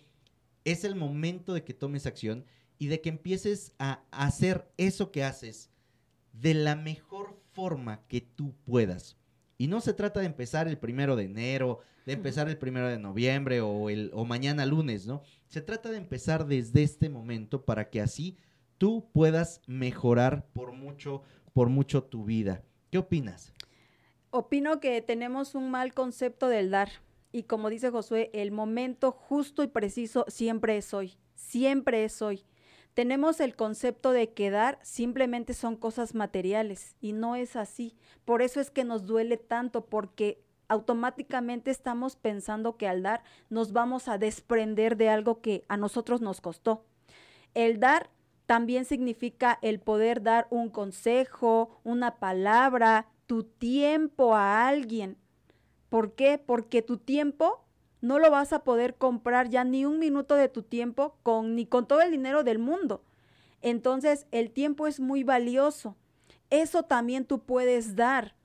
es el momento de que tomes acción y de que empieces a hacer eso que haces de la mejor forma que tú puedas. Y no se trata de empezar el primero de enero, de empezar el primero de noviembre o, el, o mañana lunes, ¿no? Se trata de empezar desde este momento para que así tú puedas mejorar por mucho, por mucho tu vida. ¿Qué opinas? Opino que tenemos un mal concepto del dar Y como dice Josué, el momento justo y preciso siempre es hoy, siempre es hoy. Tenemos el concepto de que dar simplemente son cosas materiales y no es así. Por eso es que nos duele tanto porque automáticamente estamos pensando que al dar nos vamos a desprender de algo que a nosotros nos costó. El dar también significa el poder dar un consejo, una palabra, tu tiempo a alguien. ¿Por qué? Porque tu tiempo no lo vas a poder comprar ya ni un minuto de tu tiempo con ni con todo el dinero del mundo. Entonces, el tiempo es muy valioso. Eso también tú puedes dar.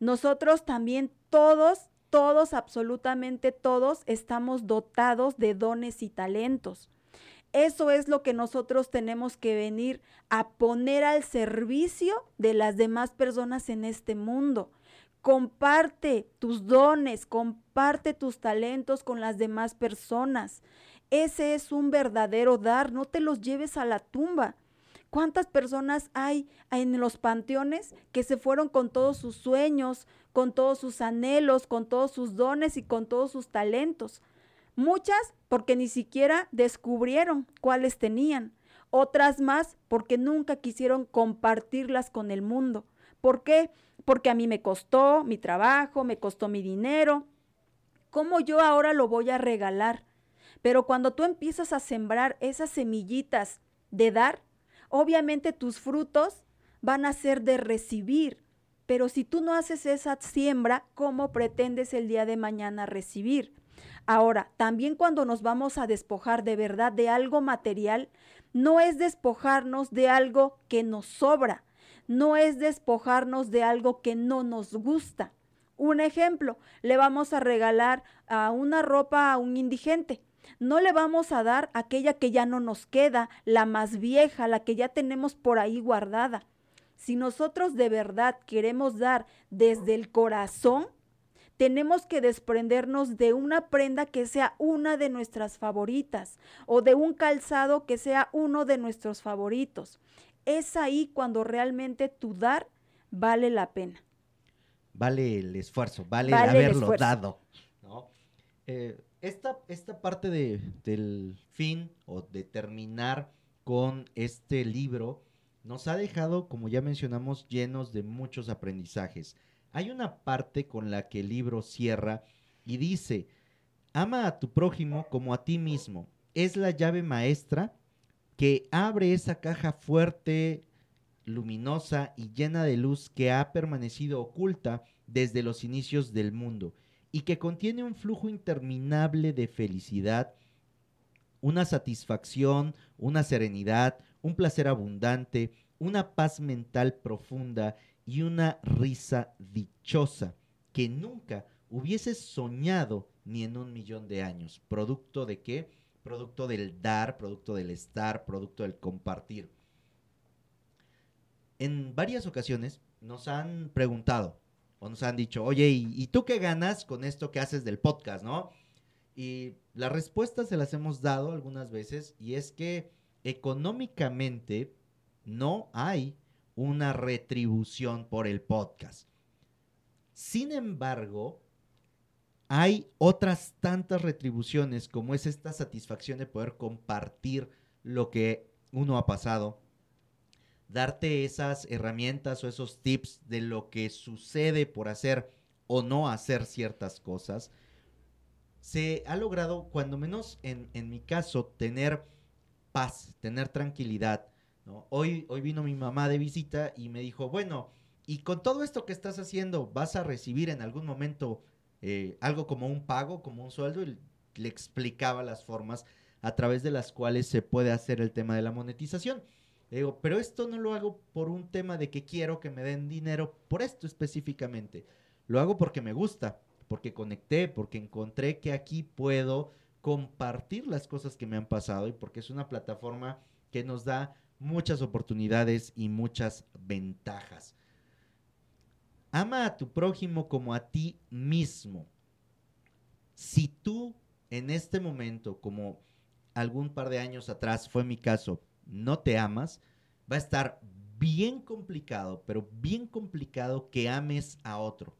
Nosotros también todos, todos, absolutamente todos estamos dotados de dones y talentos. Eso es lo que nosotros tenemos que venir a poner al servicio de las demás personas en este mundo. Comparte tus dones, comparte tus talentos con las demás personas. Ese es un verdadero dar, no te los lleves a la tumba. ¿Cuántas personas hay en los panteones que se fueron con todos sus sueños, con todos sus anhelos, con todos sus dones y con todos sus talentos? Muchas porque ni siquiera descubrieron cuáles tenían. Otras más porque nunca quisieron compartirlas con el mundo. ¿Por qué? Porque a mí me costó mi trabajo, me costó mi dinero. ¿Cómo yo ahora lo voy a regalar? Pero cuando tú empiezas a sembrar esas semillitas de dar, obviamente tus frutos van a ser de recibir. Pero si tú no haces esa siembra, ¿cómo pretendes el día de mañana recibir? Ahora, también cuando nos vamos a despojar de verdad de algo material, no es despojarnos de algo que nos sobra, no es despojarnos de algo que no nos gusta. Un ejemplo, le vamos a regalar una ropa a un indigente. No le vamos a dar aquella que ya no nos queda, la más vieja, la que ya tenemos por ahí guardada. Si nosotros de verdad queremos dar desde el corazón, tenemos que desprendernos de una prenda que sea una de nuestras favoritas o de un calzado que sea uno de nuestros favoritos. Es ahí cuando realmente tu dar vale la pena. Vale el esfuerzo, vale, haberlo dado. Eh, esta, esta, parte de, del fin o de terminar con este libro nos ha dejado, como ya mencionamos, llenos de muchos aprendizajes. Hay una parte con la que el libro cierra y dice, ama a tu prójimo como a ti mismo. Es la llave maestra que abre esa caja fuerte, luminosa y llena de luz que ha permanecido oculta desde los inicios del mundo y que contiene un flujo interminable de felicidad, una satisfacción, una serenidad, un placer abundante, una paz mental profunda y una risa dichosa que nunca hubiese soñado ni en un millón de años. ¿Producto de qué? Producto del dar, producto del estar, producto del compartir. En varias ocasiones nos han preguntado o nos han dicho, oye, ¿y, tú qué ganas con esto que haces del podcast, no? Y las respuestas se las hemos dado algunas veces y es que económicamente no hay una retribución por el podcast. Sin embargo, hay otras tantas retribuciones como es esta satisfacción de poder compartir lo que uno ha pasado, darte esas herramientas o esos tips de lo que sucede por hacer o no hacer ciertas cosas, se ha logrado, cuando menos en, en mi caso, tener paz, tener tranquilidad, Hoy, hoy vino mi mamá de visita y me dijo, bueno, y con todo esto que estás haciendo, ¿vas a recibir en algún momento eh, algo como un pago, como un sueldo? Y le explicaba las formas a través de las cuales se puede hacer el tema de la monetización. Digo, pero esto no lo hago por un tema de que quiero que me den dinero por esto específicamente. Lo hago porque me gusta, porque conecté, porque encontré que aquí puedo compartir las cosas que me han pasado y porque es una plataforma que nos da muchas oportunidades y muchas ventajas. Ama a tu prójimo como a ti mismo. Si tú en este momento, como algún par de años atrás fue mi caso, no te amas, va a estar bien complicado, pero bien complicado que ames a otro,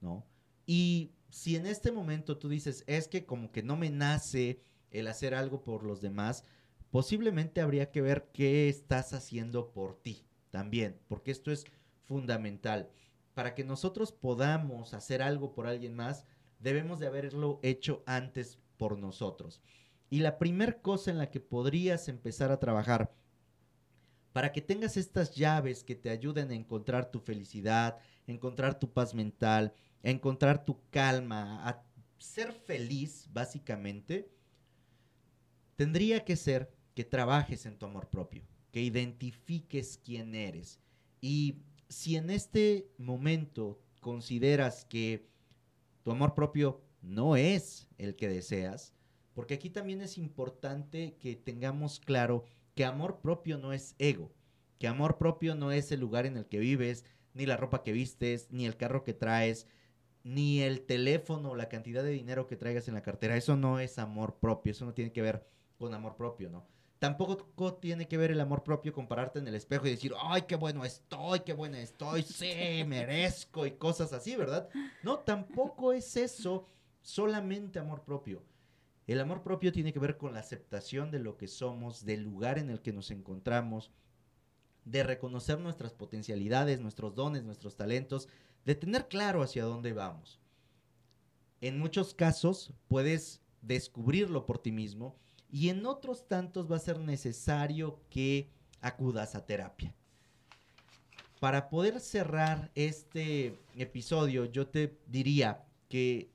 ¿no? Y si en este momento tú dices, es que como que no me nace el hacer algo por los demás, posiblemente habría que ver qué estás haciendo por ti también, porque esto es fundamental. Para que nosotros podamos hacer algo por alguien más, debemos de haberlo hecho antes por nosotros. Y la primera cosa en la que podrías empezar a trabajar para que tengas estas llaves que te ayuden a encontrar tu felicidad, encontrar tu paz mental, encontrar tu calma, a ser feliz, básicamente, tendría que ser que trabajes en tu amor propio, que identifiques quién eres. Y si en este momento consideras que tu amor propio no es el que deseas, porque aquí también es importante que tengamos claro que amor propio no es ego, que amor propio no es el lugar en el que vives, ni la ropa que vistes, ni el carro que traes, ni el teléfono la cantidad de dinero que traigas en la cartera. Eso no es amor propio, eso no tiene que ver con amor propio, ¿no? Tampoco tiene que ver el amor propio compararte en el espejo y decir, ay, qué bueno estoy, qué buena estoy, [LAUGHS] sí, merezco y cosas así, ¿verdad? No, tampoco es eso solamente amor propio. El amor propio tiene que ver con la aceptación de lo que somos, del lugar en el que nos encontramos, de reconocer nuestras potencialidades, nuestros dones, nuestros talentos, de tener claro hacia dónde vamos. En muchos casos puedes descubrirlo por ti mismo y en otros tantos va a ser necesario que acudas a terapia. Para poder cerrar este episodio, yo te diría que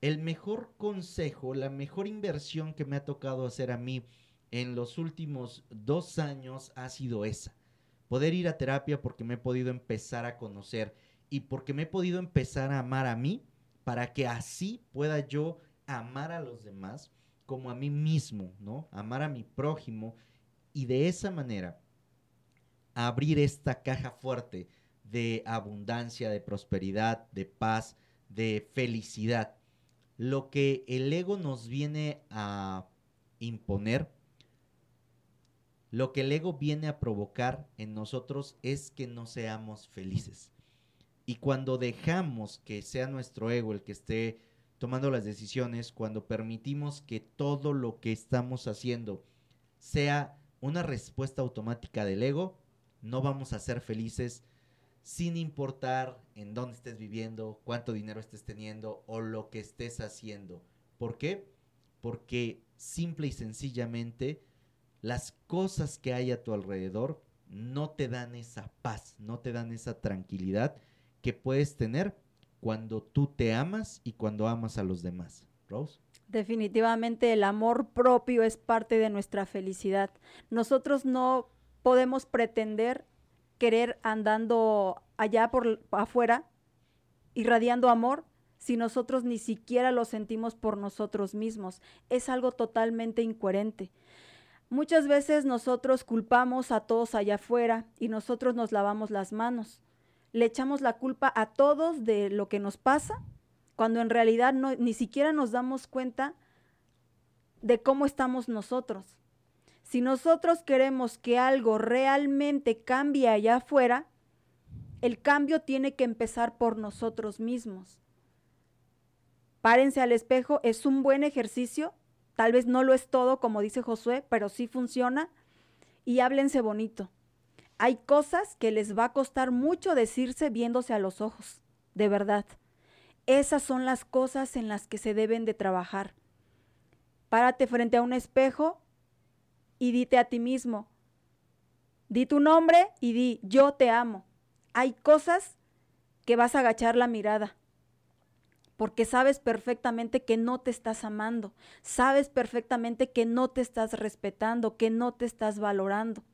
el mejor consejo, la mejor inversión que me ha tocado hacer a mí en los últimos dos años ha sido esa. Poder ir a terapia porque me he podido empezar a conocer y porque me he podido empezar a amar a mí para que así pueda yo amar a los demás como a mí mismo, ¿no? Amar a mi prójimo y de esa manera abrir esta caja fuerte de abundancia, de prosperidad, de paz, de felicidad. Lo que el ego nos viene a imponer lo que el ego viene a provocar en nosotros es que no seamos felices. Y cuando dejamos que sea nuestro ego el que esté tomando las decisiones, cuando permitimos que todo lo que estamos haciendo sea una respuesta automática del ego, no vamos a ser felices sin importar en dónde estés viviendo, cuánto dinero estés teniendo o lo que estés haciendo. ¿Por qué? Porque simple y sencillamente las cosas que hay a tu alrededor no te dan esa paz, no te dan esa tranquilidad que puedes tener cuando tú te amas y cuando amas a los demás. Rose. Definitivamente el amor propio es parte de nuestra felicidad. Nosotros no podemos pretender querer andando allá por afuera irradiando amor si nosotros ni siquiera lo sentimos por nosotros mismos. Es algo totalmente incoherente. Muchas veces nosotros culpamos a todos allá afuera y nosotros nos lavamos las manos. Le echamos la culpa a todos de lo que nos pasa, cuando en realidad no, ni siquiera nos damos cuenta de cómo estamos nosotros. Si nosotros queremos que algo realmente cambie allá afuera, el cambio tiene que empezar por nosotros mismos. Párense al espejo, es un buen ejercicio Tal vez no lo es todo, como dice Josué, pero sí funciona. Y háblense bonito. Hay cosas que les va a costar mucho decirse viéndose a los ojos, de verdad. Esas son las cosas en las que se deben de trabajar. Párate frente a un espejo y dite a ti mismo, di tu nombre y di, yo te amo. Hay cosas que vas a agachar la mirada, porque sabes perfectamente que no te estás amando, sabes perfectamente que no te estás respetando, que no te estás valorando.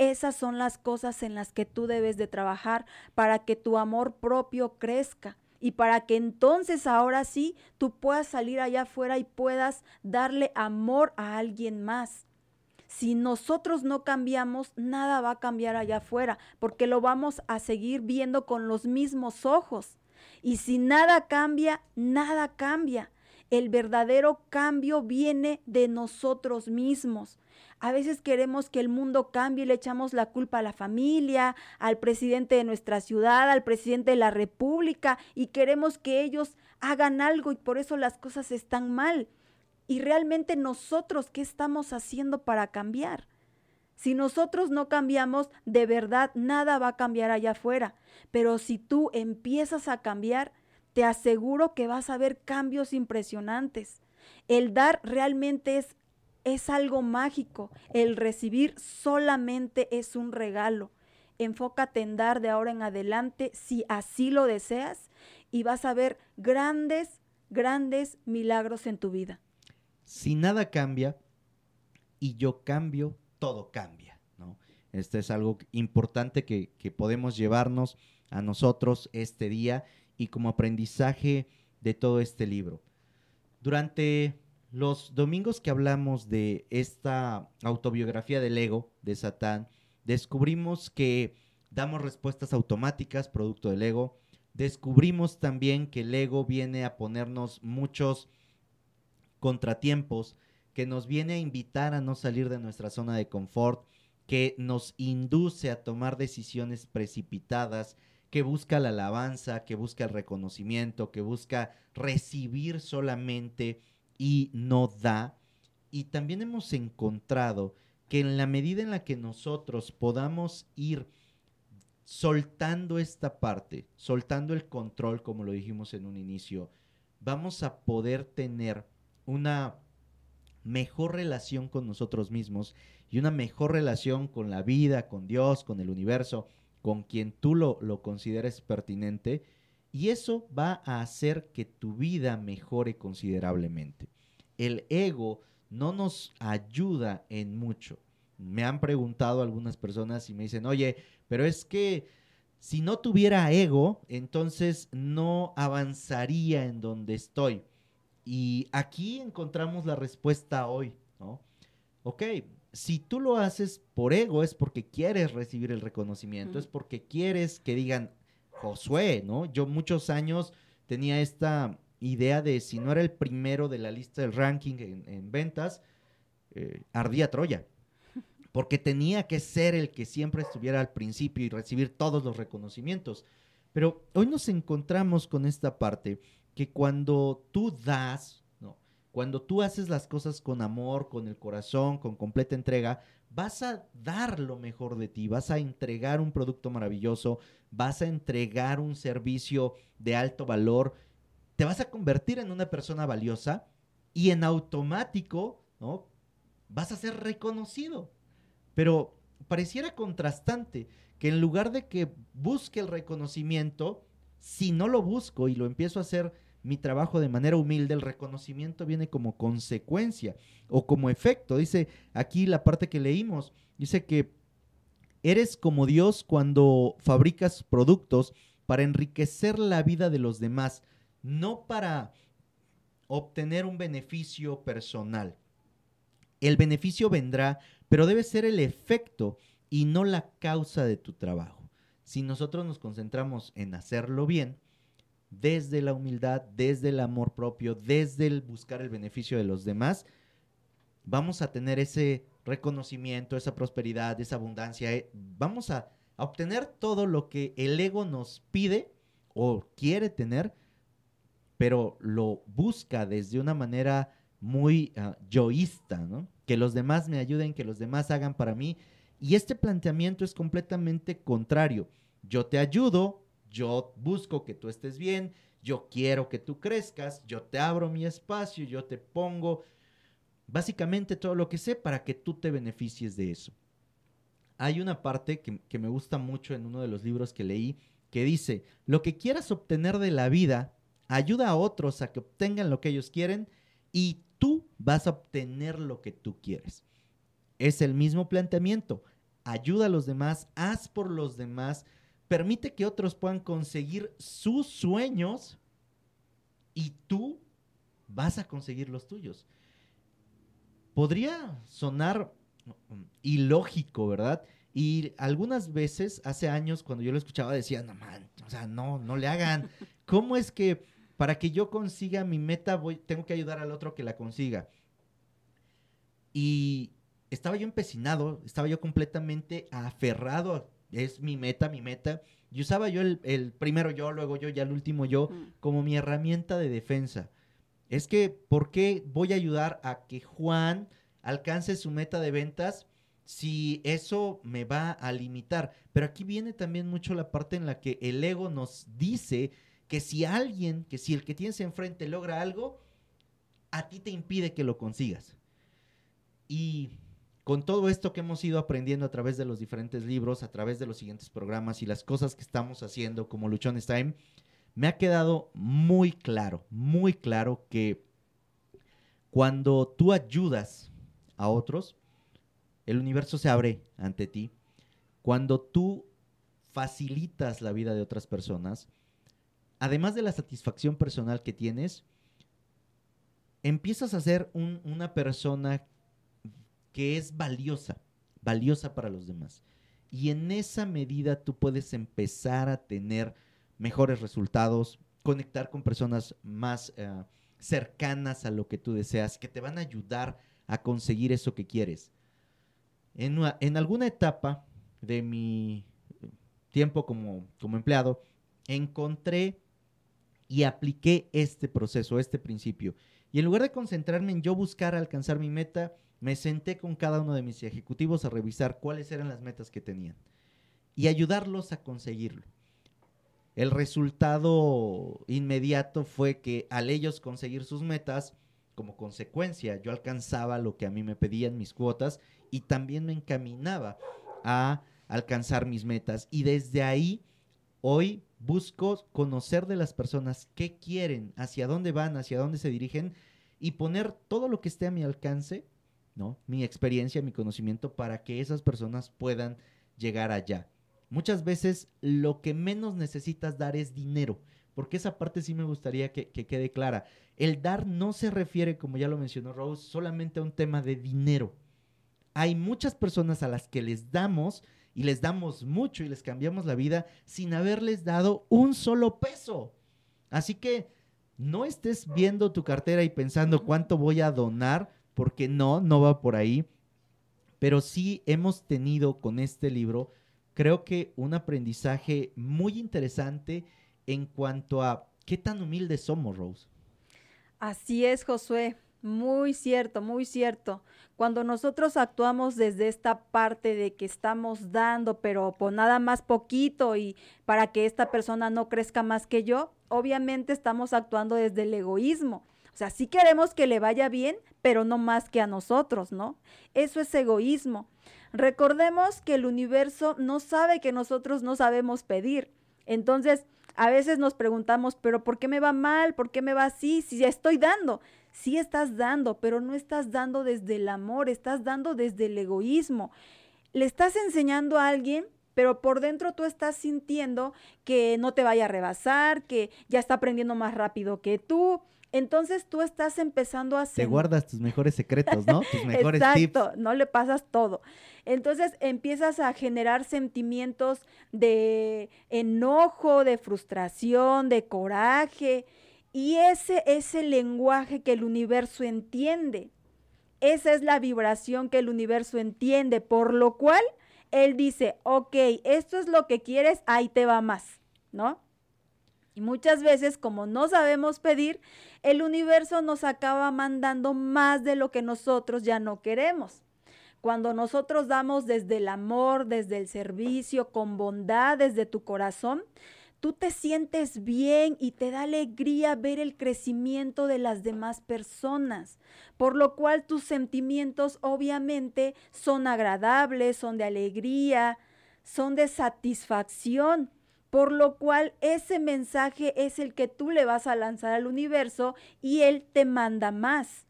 Esas son las cosas en las que tú debes de trabajar para que tu amor propio crezca y para que entonces ahora sí tú puedas salir allá afuera y puedas darle amor a alguien más. Si nosotros no cambiamos, nada va a cambiar allá afuera, porque lo vamos a seguir viendo con los mismos ojos. Y si nada cambia, nada cambia. El verdadero cambio viene de nosotros mismos. A veces queremos que el mundo cambie y le echamos la culpa a la familia, al presidente de nuestra ciudad, al presidente de la república y queremos que ellos hagan algo y por eso las cosas están mal. Y realmente nosotros, ¿qué estamos haciendo para cambiar? Si nosotros no cambiamos, de verdad nada va a cambiar allá afuera. Pero si tú empiezas a cambiar, te aseguro que vas a ver cambios impresionantes. El dar realmente es, es algo mágico. El recibir solamente es un regalo. Enfócate en dar de ahora en adelante si así lo deseas y vas a ver grandes, grandes milagros en tu vida. Si nada cambia y yo cambio, todo cambia, ¿no? Este es algo importante que, que podemos llevarnos a nosotros este día y como aprendizaje de todo este libro. Durante los domingos que hablamos de esta autobiografía del ego de Satán, descubrimos que damos respuestas automáticas producto del ego. Descubrimos también que el ego viene a ponernos muchos contratiempos que nos viene a invitar a no salir de nuestra zona de confort, que nos induce a tomar decisiones precipitadas, que busca la alabanza, que busca el reconocimiento, que busca recibir solamente y no da. Y también hemos encontrado que en la medida en la que nosotros podamos ir soltando esta parte, soltando el control, como lo dijimos en un inicio, vamos a poder tener una mejor relación con nosotros mismos y una mejor relación con la vida, con Dios, con el universo, con quien tú lo, lo consideres pertinente. Y eso va a hacer que tu vida mejore considerablemente. El ego no nos ayuda en mucho. Me han preguntado algunas personas y me dicen, oye, pero es que si no tuviera ego, entonces no avanzaría en donde estoy. Y aquí encontramos la respuesta hoy, ¿no? Ok, si tú lo haces por ego es porque quieres recibir el reconocimiento, es porque quieres que digan, Josué, ¿no? Yo muchos años tenía esta idea de si no era el primero de la lista del ranking en, ventas, eh, ardía Troya. [LAUGHS] Porque tenía que ser el que siempre estuviera al principio y recibir todos los reconocimientos. Pero hoy nos encontramos con esta parte que cuando tú das, ¿no? Cuando tú haces las cosas con amor, con el corazón, con completa entrega, vas a dar lo mejor de ti, vas a entregar un producto maravilloso, vas a entregar un servicio de alto valor, te vas a convertir en una persona valiosa y en automático, ¿no? Vas a ser reconocido. Pero pareciera contrastante que en lugar de que busque el reconocimiento, si no lo busco y lo empiezo a hacer mi trabajo de manera humilde, el reconocimiento viene como consecuencia o como efecto. Dice aquí la parte que leímos, dice que eres como Dios cuando fabricas productos para enriquecer la vida de los demás, no para obtener un beneficio personal. El beneficio vendrá, pero debe ser el efecto y no la causa de tu trabajo. Si nosotros nos concentramos en hacerlo bien, desde la humildad, desde el amor propio, desde el buscar el beneficio de los demás, vamos a tener ese reconocimiento, esa prosperidad, esa abundancia. Eh, vamos a, obtener todo lo que el ego nos pide o quiere tener, pero lo busca desde una manera muy uh, yoísta, ¿no? Que los demás me ayuden, que los demás hagan para mí. Y este planteamiento es completamente contrario. Yo te ayudo, yo busco que tú estés bien, yo quiero que tú crezcas, yo te abro mi espacio, yo te pongo básicamente todo lo que sé para que tú te beneficies de eso. Hay una parte que, me gusta mucho en uno de los libros que leí que dice, lo que quieras obtener de la vida, ayuda a otros a que obtengan lo que ellos quieren y tú vas a obtener lo que tú quieres. Es el mismo planteamiento. Ayuda a los demás, haz por los demás, permite que otros puedan conseguir sus sueños y tú vas a conseguir los tuyos. Podría sonar mm, ilógico, ¿verdad? Y algunas veces, hace años, cuando yo lo escuchaba, decía, no, man, o sea, no, no le hagan. [LAUGHS] ¿Cómo es que para que yo consiga mi meta, voy, tengo que ayudar al otro que la consiga? Y estaba yo empecinado, estaba yo completamente aferrado, a, es mi meta, mi meta, y usaba yo el, el primero yo, luego yo, ya el último yo, Mm. como mi herramienta de defensa. Es que, ¿por qué voy a ayudar a que Juan alcance su meta de ventas si eso me va a limitar? Pero aquí viene también mucho la parte en la que el ego nos dice que si alguien, que si el que tienes enfrente logra algo, a ti te impide que lo consigas. Y con todo esto que hemos ido aprendiendo a través de los diferentes libros, a través de los siguientes programas y las cosas que estamos haciendo como Luchones Time, me ha quedado muy claro, muy claro que cuando tú ayudas a otros, el universo se abre ante ti. Cuando tú facilitas la vida de otras personas, además de la satisfacción personal que tienes, empiezas a ser un- una persona que es valiosa, valiosa para los demás. Y en esa medida tú puedes empezar a tener mejores resultados, conectar con personas más eh, cercanas a lo que tú deseas, que te van a ayudar a conseguir eso que quieres. En, una- en alguna etapa de mi tiempo como, como empleado, encontré y apliqué este proceso, este principio. Y en lugar de concentrarme en yo buscar alcanzar mi meta, me senté con cada uno de mis ejecutivos a revisar cuáles eran las metas que tenían y ayudarlos a conseguirlo. El resultado inmediato fue que al ellos conseguir sus metas, como consecuencia, yo alcanzaba lo que a mí me pedían mis cuotas y también me encaminaba a alcanzar mis metas. Y desde ahí, hoy busco conocer de las personas qué quieren, hacia dónde van, hacia dónde se dirigen y poner todo lo que esté a mi alcance, ¿no? Mi experiencia, mi conocimiento para que esas personas puedan llegar allá. Muchas veces lo que menos necesitas dar es dinero, porque esa parte sí me gustaría que, que quede clara. El dar no se refiere, como ya lo mencionó Rose, solamente a un tema de dinero. Hay muchas personas a las que les damos y les damos mucho y les cambiamos la vida sin haberles dado un solo peso. Así que no estés viendo tu cartera y pensando cuánto voy a donar, porque no, no va por ahí. Pero sí hemos tenido con este libro, creo que un aprendizaje muy interesante en cuanto a qué tan humildes somos, Rose. Así es, Josué. Muy cierto, muy cierto. Cuando nosotros actuamos desde esta parte de que estamos dando, pero por nada más poquito y para que esta persona no crezca más que yo, obviamente estamos actuando desde el egoísmo. O sea, sí queremos que le vaya bien, pero no más que a nosotros, ¿no? Eso es egoísmo. Recordemos que el universo no sabe que nosotros no sabemos pedir. Entonces, a veces nos preguntamos, pero ¿por qué me va mal? ¿Por qué me va así? Si estoy dando. Sí estás dando, pero no estás dando desde el amor, estás dando desde el egoísmo. Le estás enseñando a alguien, pero por dentro tú estás sintiendo que no te vaya a rebasar, que ya está aprendiendo más rápido que tú. Entonces tú estás empezando a Te guardas tus mejores secretos, ¿no? Tus [LAUGHS] mejores Exacto, tips. no le pasas todo. Entonces empiezas a generar sentimientos de enojo, de frustración, de coraje. Y ese es el lenguaje que el universo entiende. Esa es la vibración que el universo entiende, por lo cual él dice, ok, esto es lo que quieres, ahí te va más, ¿no? Muchas veces, como no sabemos pedir, el universo nos acaba mandando más de lo que nosotros ya no queremos. Cuando nosotros damos desde el amor, desde el servicio, con bondad, desde tu corazón, tú te sientes bien y te da alegría ver el crecimiento de las demás personas, por lo cual tus sentimientos obviamente son agradables, son de alegría, son de satisfacción, por lo cual ese mensaje es el que tú le vas a lanzar al universo y él te manda más,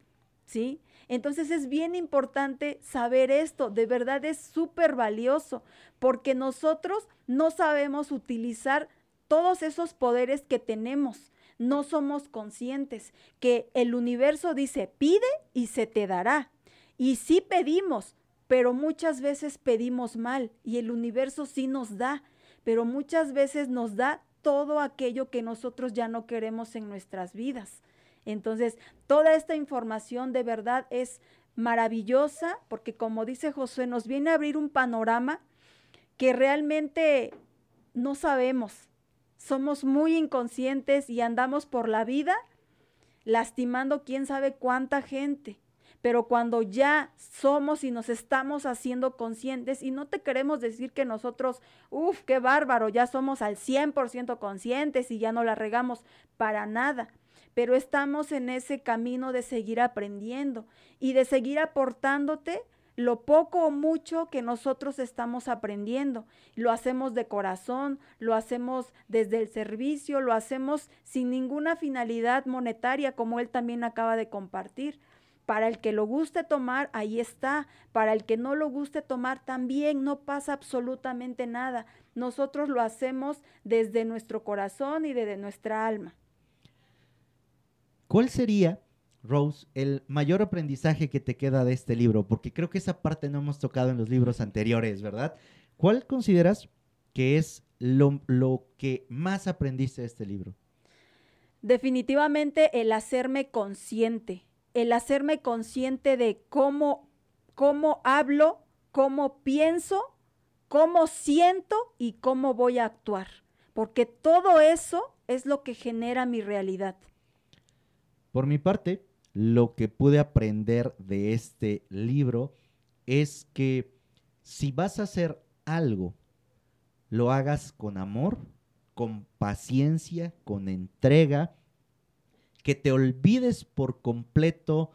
¿sí? Entonces es bien importante saber esto, de verdad es súper valioso, porque nosotros no sabemos utilizar todos esos poderes que tenemos. No somos conscientes que el universo dice, pide y se te dará. Y sí pedimos, pero muchas veces pedimos mal y el universo sí nos da, pero muchas veces nos da todo aquello que nosotros ya no queremos en nuestras vidas. Entonces, toda esta información de verdad es maravillosa, porque como dice José, nos viene a abrir un panorama que realmente no sabemos. Somos muy inconscientes y andamos por la vida lastimando quién sabe cuánta gente. Pero cuando ya somos y nos estamos haciendo conscientes, y no te queremos decir que nosotros, uff, qué bárbaro, ya somos al 100% conscientes y ya no la regamos para nada, pero estamos en ese camino de seguir aprendiendo y de seguir aportándote lo poco o mucho que nosotros estamos aprendiendo. Lo hacemos de corazón, lo hacemos desde el servicio, lo hacemos sin ninguna finalidad monetaria, como él también acaba de compartir. Para el que lo guste tomar, ahí está. Para el que no lo guste tomar, también no pasa absolutamente nada. Nosotros lo hacemos desde nuestro corazón y desde nuestra alma. ¿Cuál sería Rose, el mayor aprendizaje que te queda de este libro, porque creo que esa parte no hemos tocado en los libros anteriores, ¿verdad? ¿Cuál consideras que es lo, que más aprendiste de este libro? Definitivamente el hacerme consciente, el hacerme consciente de cómo, cómo hablo, cómo pienso, cómo siento y cómo voy a actuar, porque todo eso es lo que genera mi realidad. Por mi parte, lo que pude aprender de este libro es que si vas a hacer algo, lo hagas con amor, con paciencia, con entrega, que te olvides por completo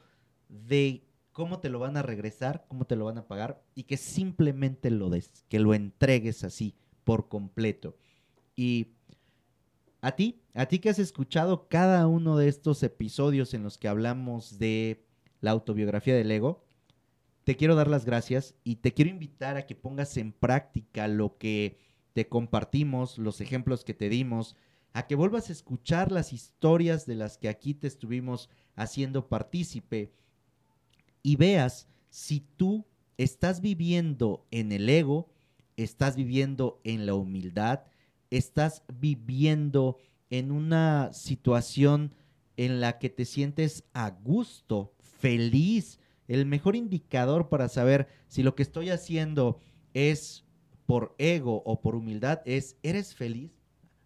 de cómo te lo van a regresar, cómo te lo van a pagar y que simplemente lo des, que lo entregues así por completo. Y a ti, a ti que has escuchado cada uno de estos episodios en los que hablamos de la autobiografía del ego, te quiero dar las gracias y te quiero invitar a que pongas en práctica lo que te compartimos, los ejemplos que te dimos, a que vuelvas a escuchar las historias de las que aquí te estuvimos haciendo partícipe y veas si tú estás viviendo en el ego, estás viviendo en la humildad, estás viviendo en una situación en la que te sientes a gusto, feliz. El mejor indicador para saber si lo que estoy haciendo es por ego o por humildad es, ¿eres feliz?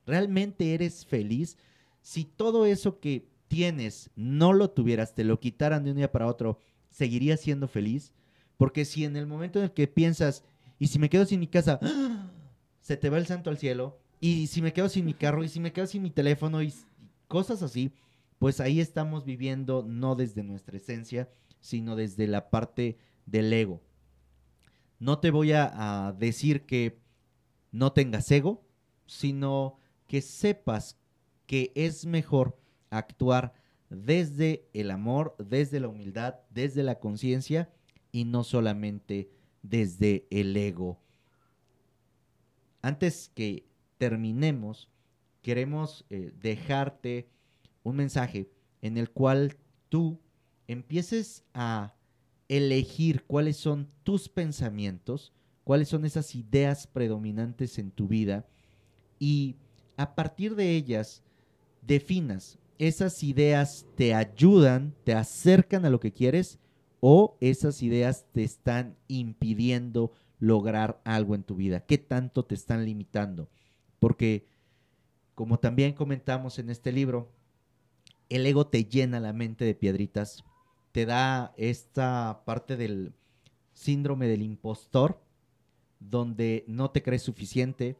¿Realmente eres feliz? Si todo eso que tienes no lo tuvieras, te lo quitaran de un día para otro, ¿seguirías siendo feliz? Porque si en el momento en el que piensas, y si me quedo sin mi casa, [GASPS] se te va el santo al cielo, y si me quedo sin mi carro, y si me quedo sin mi teléfono, y cosas así, pues ahí estamos viviendo no desde nuestra esencia, sino desde la parte del ego. No te voy a, decir que no tengas ego, sino que sepas que es mejor actuar desde el amor, desde la humildad, desde la conciencia y no solamente desde el ego. Antes que terminemos, queremos eh, dejarte un mensaje en el cual tú empieces a elegir cuáles son tus pensamientos, cuáles son esas ideas predominantes en tu vida y a partir de ellas definas, esas ideas te ayudan, te acercan a lo que quieres o esas ideas te están impidiendo lograr algo en tu vida, qué tanto te están limitando. Porque, como también comentamos en este libro, el ego te llena la mente de piedritas, te da esta parte del síndrome del impostor, donde no te crees suficiente,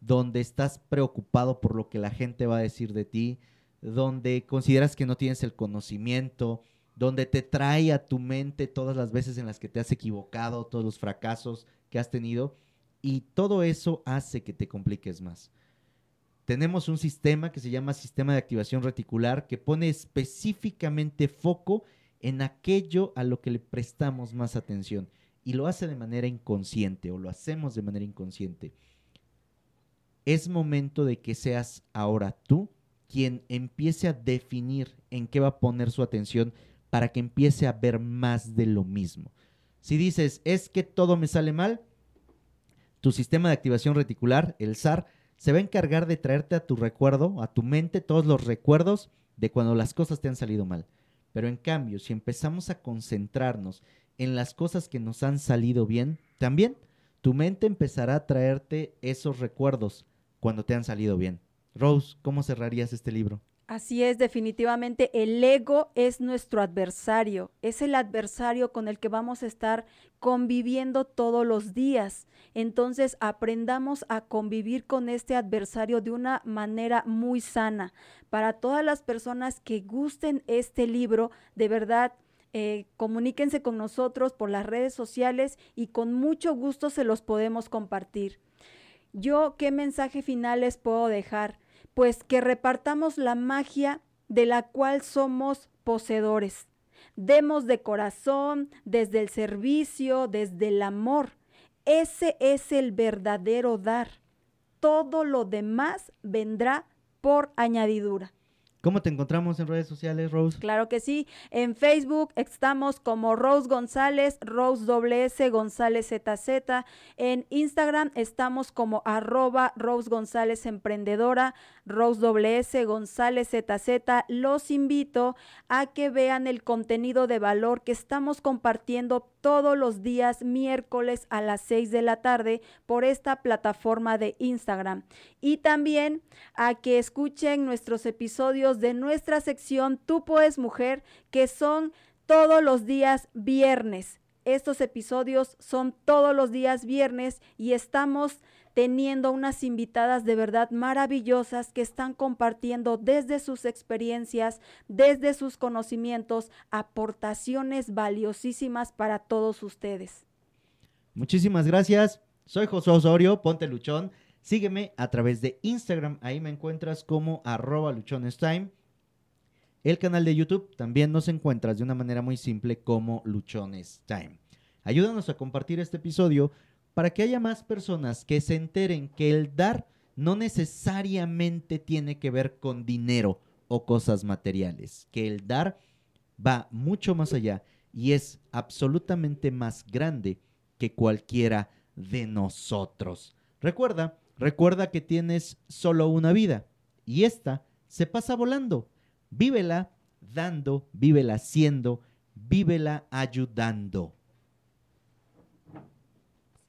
donde estás preocupado por lo que la gente va a decir de ti, donde consideras que no tienes el conocimiento, donde te trae a tu mente todas las veces en las que te has equivocado, todos los fracasos que has tenido y todo eso hace que te compliques más. Tenemos un sistema que se llama sistema de activación reticular que pone específicamente foco en aquello a lo que le prestamos más atención y lo hace de manera inconsciente o lo hacemos de manera inconsciente. Es momento de que seas ahora tú quien empiece a definir en qué va a poner su atención para que empiece a ver más de lo mismo. Si dices, es que todo me sale mal, tu sistema de activación reticular, el SAR, se va a encargar de traerte a tu recuerdo, a tu mente, todos los recuerdos de cuando las cosas te han salido mal. Pero en cambio, si empezamos a concentrarnos en las cosas que nos han salido bien, también tu mente empezará a traerte esos recuerdos cuando te han salido bien. Rose, ¿cómo cerrarías este libro? Así es, definitivamente el ego es nuestro adversario, es el adversario con el que vamos a estar conviviendo todos los días. Entonces aprendamos a convivir con este adversario de una manera muy sana. Para todas las personas que gusten este libro, de verdad, eh, comuníquense con nosotros por las redes sociales y con mucho gusto se los podemos compartir. Yo, ¿qué mensaje final les puedo dejar? pues que repartamos la magia de la cual somos poseedores. Demos de corazón, desde el servicio, desde el amor. Ese es el verdadero dar. Todo lo demás vendrá por añadidura. ¿Cómo te encontramos en redes sociales, Rose? Claro que sí. En Facebook estamos como Rose González, Rose WS González ZZ. En Instagram estamos como arroba Rose González Emprendedora, Rose WS González ZZ. Los invito a que vean el contenido de valor que estamos compartiendo todos los días miércoles a las 6 de la tarde por esta plataforma de Instagram. Y también a que escuchen nuestros episodios de nuestra sección Tú puedes mujer, que son todos los días viernes. Estos episodios son todos los días viernes y estamos teniendo unas invitadas de verdad maravillosas que están compartiendo desde sus experiencias, desde sus conocimientos, aportaciones valiosísimas para todos ustedes. Muchísimas gracias. Soy José Osorio, ponte luchón. Sígueme a través de Instagram, ahí me encuentras como arroba luchonestime. El canal de YouTube también nos encuentras de una manera muy simple como Luchones Time. Ayúdanos a compartir este episodio para que haya más personas que se enteren que el dar no necesariamente tiene que ver con dinero o cosas materiales, que el dar va mucho más allá y es absolutamente más grande que cualquiera de nosotros. Recuerda, recuerda que tienes solo una vida y esta se pasa volando. Vívela dando, vívela haciendo, vívela ayudando.